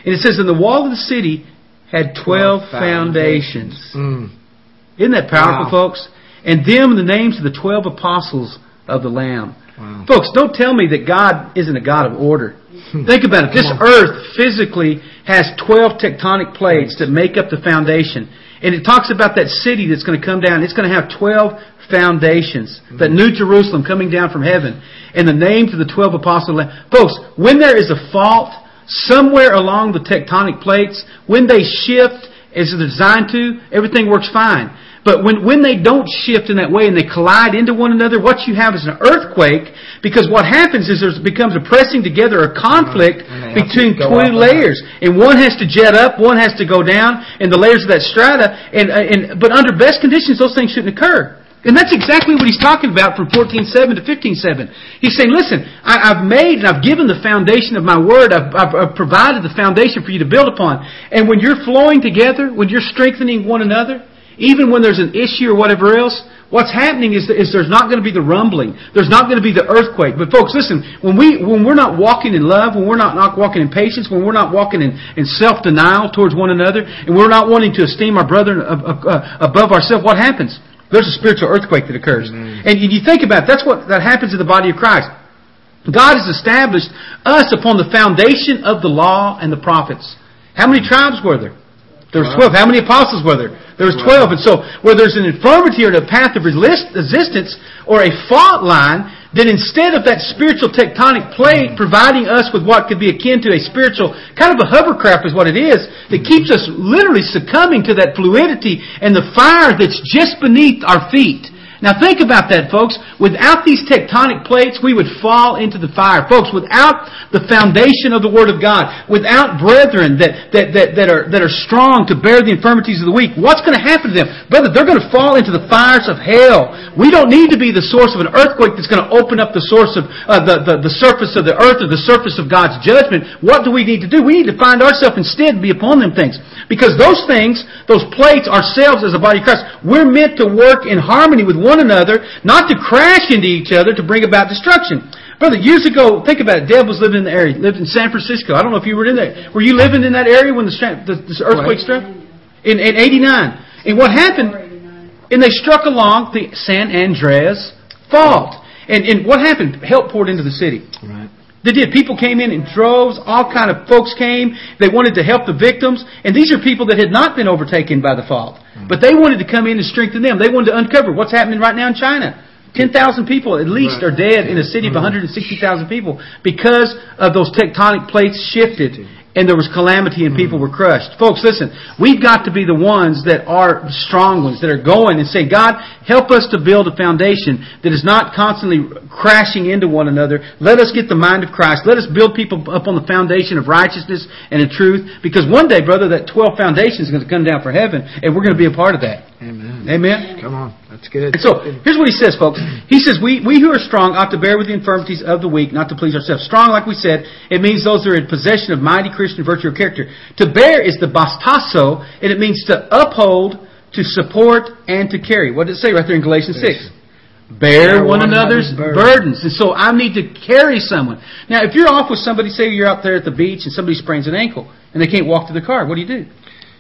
And it says, And the wall of the city had 12 foundations. Mm. Isn't that powerful, Wow. folks? And them the names of the twelve apostles of the Lamb. Wow. Folks, don't tell me that God isn't a God of order. Think about it. This earth physically has 12 tectonic plates that make up the foundation. And it talks about that city that's going to come down. It's going to have 12 foundations. Hmm. That new Jerusalem coming down from heaven. And the names of the 12 apostles of the Lamb. Folks, when there is a fault somewhere along the tectonic plates, when they shift as they're designed to, everything works fine. But when, when they don't shift in that way and they collide into one another, what you have is an earthquake because what happens is there becomes a pressing together, a conflict And they have to between two layers. And one has to jet up, one has to go down, and the layers of that strata. And, uh, and, but under best conditions, those things shouldn't occur. And that's exactly what he's talking about from 14.7 to 15.7. He's saying, listen, I, I've made and I've given the foundation of my word. I've, I've, I've provided the foundation for you to build upon. And when you're flowing together, when you're strengthening one another, even when there's an issue or whatever else, what's happening is, is there's not going to be the rumbling. There's not going to be the earthquake. But folks, listen, when, we, when we're not walking in love, when we're not, not walking in patience, when we're not walking in, in self-denial towards one another, and we're not wanting to esteem our brother uh, uh, above ourselves, what happens? There's a spiritual earthquake that occurs. And you think about it, that's what that happens in the body of Christ. God has established us upon the foundation of the law and the prophets. How many tribes were there? There was twelve. How many apostles were there? There was twelve. And so, where there's an infirmity or a path of resistance or a fault line, then instead of that spiritual tectonic plate mm. providing us with what could be akin to a spiritual, kind of a hovercraft is what it is, that mm. keeps us literally succumbing to that fluidity and the fire that's just beneath our feet. Now think about that, folks. Without these tectonic plates, we would fall into the fire. Folks, without the foundation of the Word of God, without brethren that, that, that, that, are, that are strong to bear the infirmities of the weak, what's going to happen to them? Brother, they're going to fall into the fires of hell. We don't need to be the source of an earthquake that's going to open up the source of uh, the, the, the surface of the earth or the surface of God's judgment. What do we need to do? We need to find ourselves instead to be upon them things. Because those things, those plates, ourselves as a body of Christ, we're meant to work in harmony with one another, not to crash into each other to bring about destruction. Brother, years ago, think about it. Deb was living in the area, lived in San Francisco. I don't know if you were in there. Were you living in that area when the, the, this earthquake struck? In, in 89. And what happened? And they struck along the San Andreas Fault. And, and what happened? Help poured into the city. Right. They did. People came in in droves. All kind of folks came. They wanted to help the victims. And these are people that had not been overtaken by the fault. Hmm. But they wanted to come in and strengthen them. They wanted to uncover what's happening right now in China. 10,000 people at least Right. are dead in a city of hmm. 160,000 people because of those tectonic plates shifted and there was calamity and people hmm. were crushed. Folks, listen, we've got to be the ones that are strong ones, that are going and saying, God, help us to build a foundation that is not constantly crashing into one another. Let us get the mind of Christ. Let us build people up on the foundation of righteousness and of truth because one day, brother, that 12 foundation is going to come down for heaven and we're going to be a part of that. Amen. Amen? Come on. That's good. And so, here's what he says, folks. He says, we, we who are strong ought to bear with the infirmities of the weak, not to please ourselves. Strong, like we said, it means those that are in possession of mighty Christian virtue or character. To bear is the bastazo, and it means to uphold, to support, and to carry. What does it say right there in Galatians 6? Bear one another's burdens. And so I need to carry someone. Now, if you're off with somebody, say you're out there at the beach and somebody sprains an ankle, and they can't walk to the car, what do you do?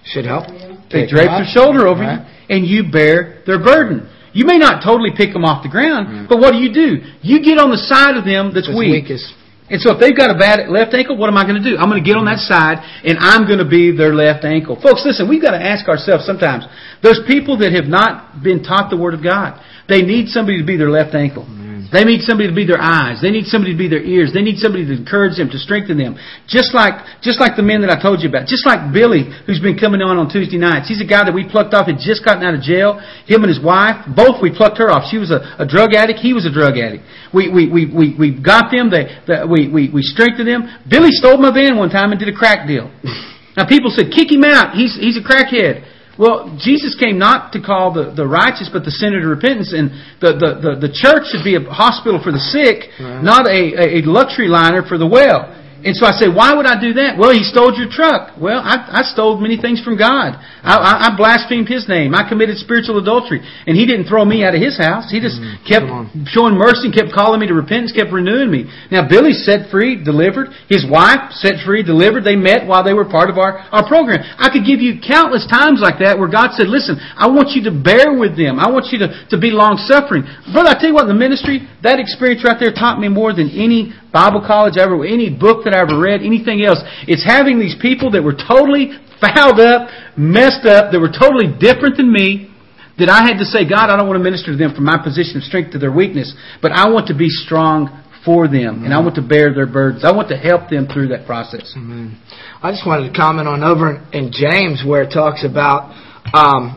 Should help. They drape their shoulder over Right. you, and you bear their burden. You may not totally pick them off the ground, mm. but what do you do? You get on the side of them that's That's weak. weakest. And so if they've got a bad left ankle, what am I going to do? I'm going to get on that side, and I'm going to be their left ankle. Folks, listen, we've got to ask ourselves sometimes. There's people that have not been taught the Word of God. They need somebody to be their left ankle. Mm. They need somebody to be their eyes. They need somebody to be their ears. They need somebody to encourage them, to strengthen them. Just like, just like the men that I told you about. Just like Billy, who's been coming on on Tuesday nights. He's a guy that we plucked off, had just gotten out of jail. Him and his wife, both we plucked her off. She was a, a drug addict. He was a drug addict. We, we, we, we, we got them. They, they, we, we, we strengthened them. Billy stole my van one time and did a crack deal. Now people said, kick him out. He's, he's a crackhead. Well, Jesus came not to call the, the righteous, but the sinner to repentance. And the, the, the, the church should be a hospital for the sick, Right. not a, a luxury liner for the well. And so I say, why would I do that? Well, he stole your truck. Well, I, I stole many things from God. I, I, I blasphemed his name. I committed spiritual adultery. And he didn't throw me out of his house. He just mm-hmm. kept showing mercy and kept calling me to repentance, kept renewing me. Now, Billy set free, delivered. His wife set free, delivered. They met while they were part of our, our program. I could give you countless times like that where God said, listen, I want you to bear with them. I want you to, to be long suffering. Brother, I tell you what, in the ministry, that experience right there taught me more than any Bible college ever, any book that I ever read, anything else. It's having these people that were totally fouled up, messed up, that were totally different than me, that I had to say, God, I don't want to minister to them from my position of strength to their weakness, but I want to be strong for them, and I want to bear their burdens. I want to help them through that process. Amen. I just wanted to comment on over in James where it talks about um,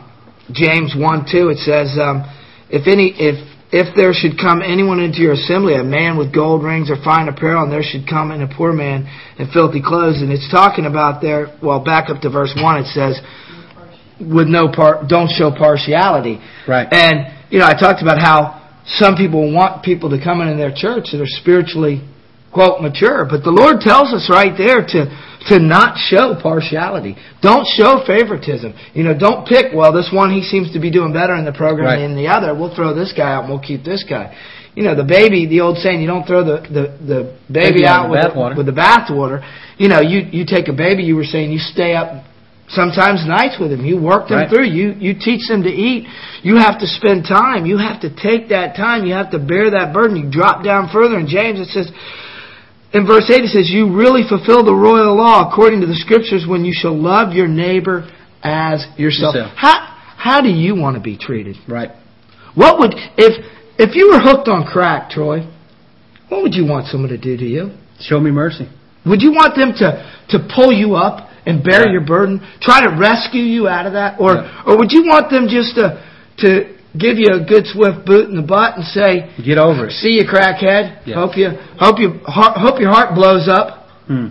James one two. It says, um, "If any if if there should come anyone into your assembly, a man with gold rings or fine apparel, and there should come in a poor man in filthy clothes," and it's talking about there. Well, back up to verse one. It says, "With no part, don't show partiality." Right. And you know, I talked about how some people want people to come in their church that are spiritually quote mature, but the Lord tells us right there to to not show partiality. Don't show favoritism. You know, don't pick. Well, this one he seems to be doing better in the program Right. than the other. We'll throw this guy out and we'll keep this guy. You know, the baby, the old saying, you don't throw the the, the baby Baby out with the bathwater. with the bathwater. You know, you you take a baby. You were saying you stay up sometimes nights with him. You work them Right. through. You you teach them to eat. You have to spend time. You have to take that time. You have to bear that burden. You drop down further in James. It says in verse eight. It says you really fulfill the royal law according to the scriptures when you shall love your neighbor as yourself. Yourself. How how do you want to be treated? Right. What would if if you were hooked on crack, Troy? What would you want someone to do to you? Show me mercy. Would you want them to, to pull you up and bear Right. your burden, try to rescue you out of that, or Yeah. or would you want them just to to give you a good swift boot in the butt and say, Get over it. "See you, crackhead. Yeah. Hope you hope you hope your heart blows up." Hmm.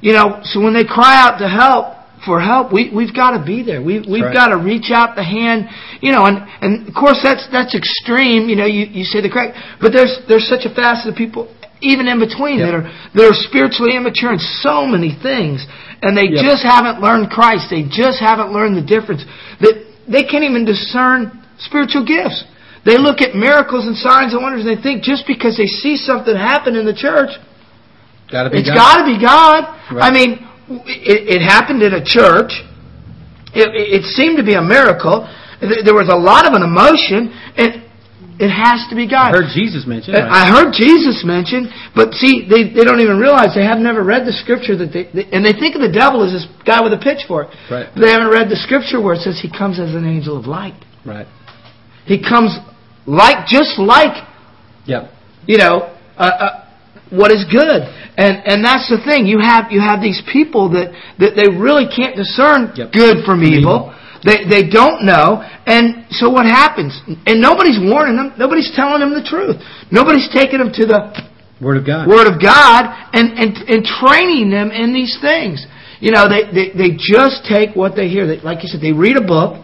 You know, so when they cry out to help for help, we we've got to be there. We we've right. got to reach out the hand. You know, and and of course that's that's extreme. You know, you you say the crack, but there's there's such a facet of people even in between Yep. that are that are spiritually immature in so many things, and they Yep. just haven't learned Christ. They just haven't learned the difference. That they can't even discern spiritual gifts. They look at miracles and signs and wonders, and they think just because they see something happen in the church, Got to be it's got to be God. Right. I mean, it, it happened in a church. It, it, seemed to be a miracle. There was a lot of an emotion. It, it has to be God. I heard Jesus mentioned. Uh, I heard Jesus mentioned, but see, they, they don't even realize they have never read the scripture that they, they and they think of the devil as this guy with a pitchfork. Right. They haven't read the scripture where it says he comes as an angel of light. Right. He comes like just like Yep. you know, uh, uh, what is good. And and that's the thing. You have you have these people that that they really can't discern Yep. good from From evil. They they don't know. And so what happens? And nobody's warning them. Nobody's telling them the truth. Nobody's taking them to the Word of God. Word of God and, and, and training them in these things. You know, they, they, they just take what they hear. They, like you said, they read a book.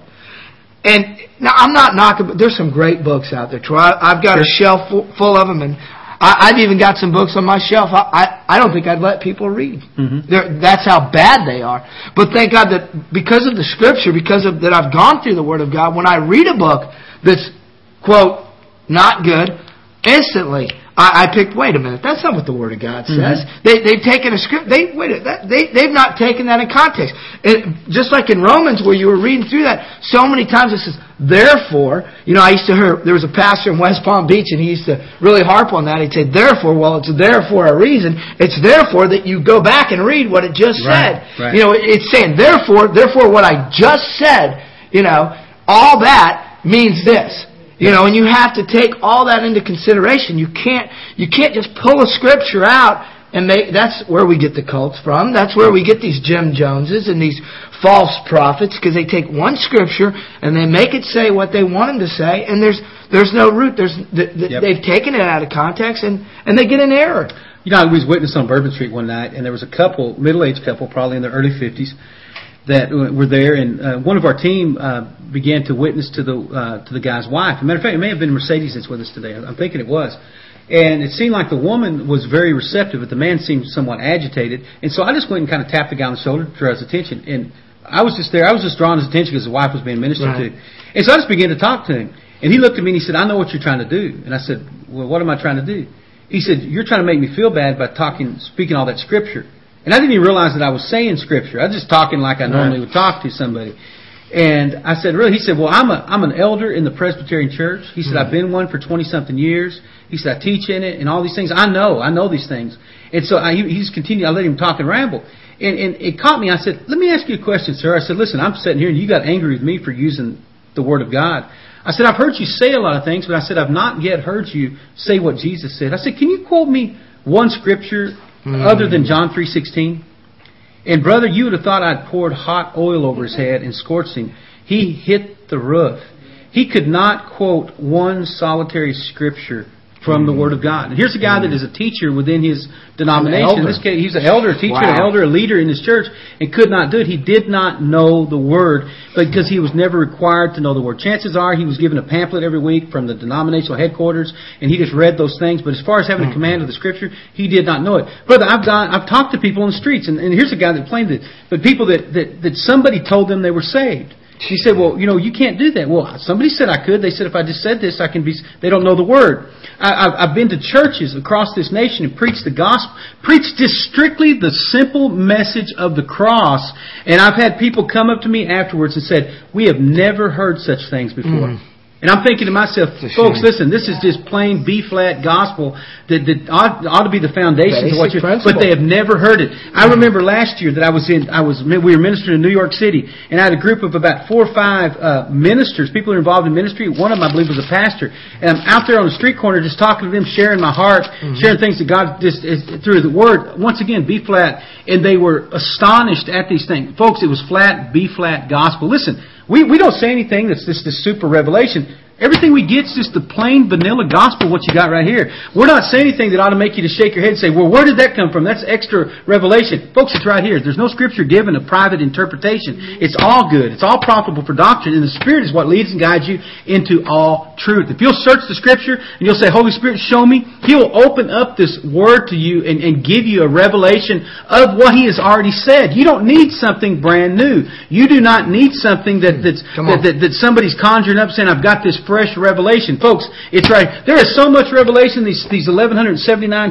And now I'm not knocking, but there's some great books out there, Troy. I've got a shelf full, full of them, and I, I've even got some books on my shelf. I, I, I don't think I'd let people read. Mhm. They're, that's how bad they are. But thank God that because of the Scripture, because of that I've gone through the Word of God, when I read a book that's quote not good, instantly I, I picked. Wait a minute, that's not what the Word of God mm-hmm. says. They they've taken a script. They wait. That, they they've not taken that in context. It, just like in Romans, where you were reading through that, so many times it says, "Therefore," you know, I used to hear there was a pastor in West Palm Beach, and he used to really harp on that. He'd say, "Therefore," well, it's there for a reason. It's therefore that you go back and read what it just Right, said. right. You know, it's saying, "Therefore," therefore, what I just said. You know, all that means this. You know, and you have to take all that into consideration. You can't you can't just pull a scripture out and make that's where we get the cults from. That's where we get these Jim Joneses and these false prophets because they take one scripture and they make it say what they want them to say and there's there's no root. There's th- th- Yep. they've taken it out of context and and they get an error. You know, I was witness on Bourbon Street one night, and there was a couple, middle-aged couple, probably in their early fifties, that were there, and uh, one of our team uh, began to witness to the uh, to the guy's wife. As a matter of fact, it may have been Mercedes that's with us today. I'm thinking it was. And it seemed like the woman was very receptive, but the man seemed somewhat agitated. And so I just went and kind of tapped the guy on the shoulder to draw his attention. And I was just there. I was just drawing his attention because the wife was being ministered Right. to. And so I just began to talk to him. And he looked at me and he said, I know what you're trying to do. And I said, Well, what am I trying to do? He said, You're trying to make me feel bad by talking, speaking all that scripture. And I didn't even realize that I was saying scripture. I was just talking like I normally would talk to somebody. And I said, really? He said, well, I'm a, I'm an elder in the Presbyterian Church. He said, hmm. I've been one for 20 something years. He said, I teach in it and all these things. I know, I know these things. And so I, he, he's continued, I let him talk and ramble. And, and it caught me. I said, let me ask you a question, sir. I said, listen, I'm sitting here and you got angry with me for using the Word of God. I said, I've heard you say a lot of things, but I said, I've not yet heard you say what Jesus said. I said, can you quote me one scripture Hmm. other than John 3.16? And brother, you would have thought I'd poured hot oil over his head and scorched him. He hit the roof. He could not quote one solitary scripture from the Word of God. And here's a guy that is a teacher within his denomination. In this case, he's an elder, a teacher, an elder, a leader in his church, and could not do it. He did not know the Word because he was never required to know the Word. Chances are he was given a pamphlet every week from the denominational headquarters, and he just read those things. But as far as having a command of the Scripture, he did not know it. Brother, I've gone, I've talked to people on the streets, and, and here's a guy that claimed it, but people that, that, that somebody told them they were saved. He said, "Well, you know, you can't do that." Well, somebody said I could. They said if I just said this, I can be. They don't know the word. I, I've been to churches across this nation and preached the gospel, preached just strictly the simple message of the cross. And I've had people come up to me afterwards and said, "We have never heard such things before." Mm. And I'm thinking to myself, folks, listen, this is just plain B flat gospel that, that ought, ought to be the foundation to what Basic you're, principle. but they have never heard it. I remember last year that I was in, I was, we were ministering in New York City, and I had a group of about four or five uh, ministers, people who are involved in ministry. One of them, I believe, was a pastor, and I'm out there on the street corner just talking to them, sharing my heart, sharing things that God just is, through the Word. Once again, B flat, and they were astonished at these things, folks. It was flat B flat gospel. Listen, we we don't say anything that's just this super revelation. Everything we get is just the plain vanilla gospel, what you got right here. We're not saying anything that ought to make you to shake your head and say, well, where did that come from? That's extra revelation. Folks, it's right here. There's no scripture given a private interpretation. It's all good. It's all profitable for doctrine, and the Spirit is what leads and guides you into all truth. If you'll search the scripture and you'll say, Holy Spirit, show me, He'll open up this word to you and, and give you a revelation of what He has already said. You don't need something brand new. You do not need something that, that's, that, that, that somebody's conjuring up saying, I've got this fresh revelation. Folks, it's right. There is so much revelation, these, these 1179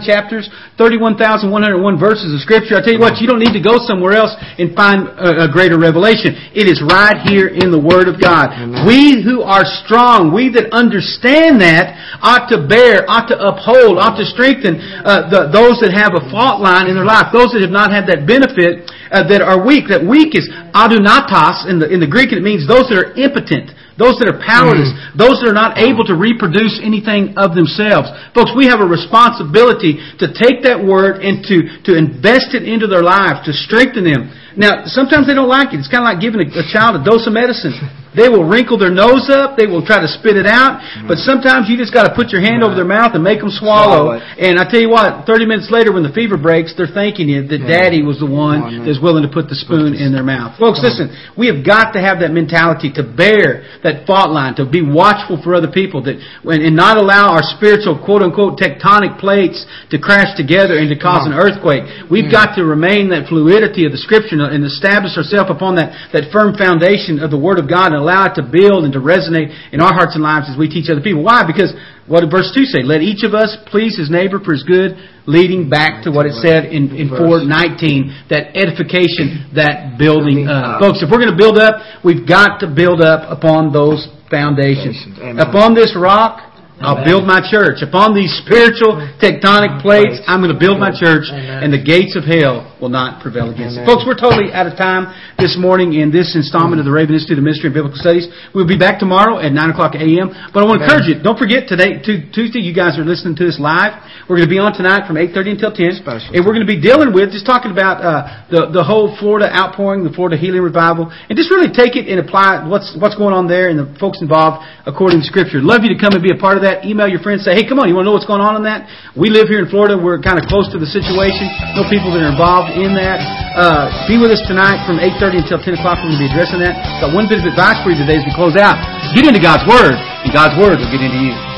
chapters, 31,101 verses of scripture. I tell you what, you don't need to go somewhere else and find a, a greater revelation. It is right here in the Word of God. We who are strong, we that understand that, ought to bear, ought to uphold, ought to strengthen uh, the, those that have a fault line in their life, those that have not had that benefit, uh, that are weak. That weak is adunatos in the, in the Greek, and it means those that are impotent. Those that are powerless, mm-hmm. those that are not able to reproduce anything of themselves. Folks, we have a responsibility to take that word and to, to invest it into their lives, to strengthen them. Now, sometimes they don't like it. It's kind of like giving a, a child a dose of medicine. They will wrinkle their nose up. They will try to spit it out. But sometimes you just got to put your hand over their mouth and make them swallow. Swallow. And I tell you what, 30 minutes later when the fever breaks, they're thanking you that daddy was the one One that's willing to put the spoon in their mouth. Folks, listen, we have got to have that mentality to bear that fault line, to be watchful for other people, that when, and not allow our spiritual quote unquote tectonic plates to crash together and to cause an earthquake. We've got to remain that fluidity of the scripture and establish ourselves upon that, that firm foundation of the Word of God and allow it to build and to resonate in our hearts and lives as we teach other people. Why? Because what did verse 2 say? Let each of us please his neighbor for his good, leading back to what it said in, in 419, that edification, that building up. Folks, if we're going to build up, we've got to build up upon those foundations. Upon this rock, I'll build my church. Upon these spiritual tectonic plates, I'm going to build my church, and the gates of hell will not prevail against it. Folks, we're totally out of time this morning in this installment of the Raven Institute of Ministry and Biblical Studies. We'll be back tomorrow at 9 o'clock a.m. But I want to encourage you, don't forget today, Tu- Tuesday, you guys are listening to this live. We're going to be on tonight from 8.30 until 10. Special And we're going to be dealing with, just talking about uh, the, the whole Florida outpouring, the Florida healing revival, and just really take it and apply what's, what's going on there and the folks involved according to Scripture. Love you to come and be a part of that. That. Email your friends. Say, hey, come on, you want to know what's going on in that? We live here in Florida. We're kind of close to the situation. Know people that are involved in that. Uh, be with us tonight from 8.30 until 10 o'clock. We're going to be addressing that. Got one bit of advice for you today as we close out. Get into God's Word, and God's Word will get into you.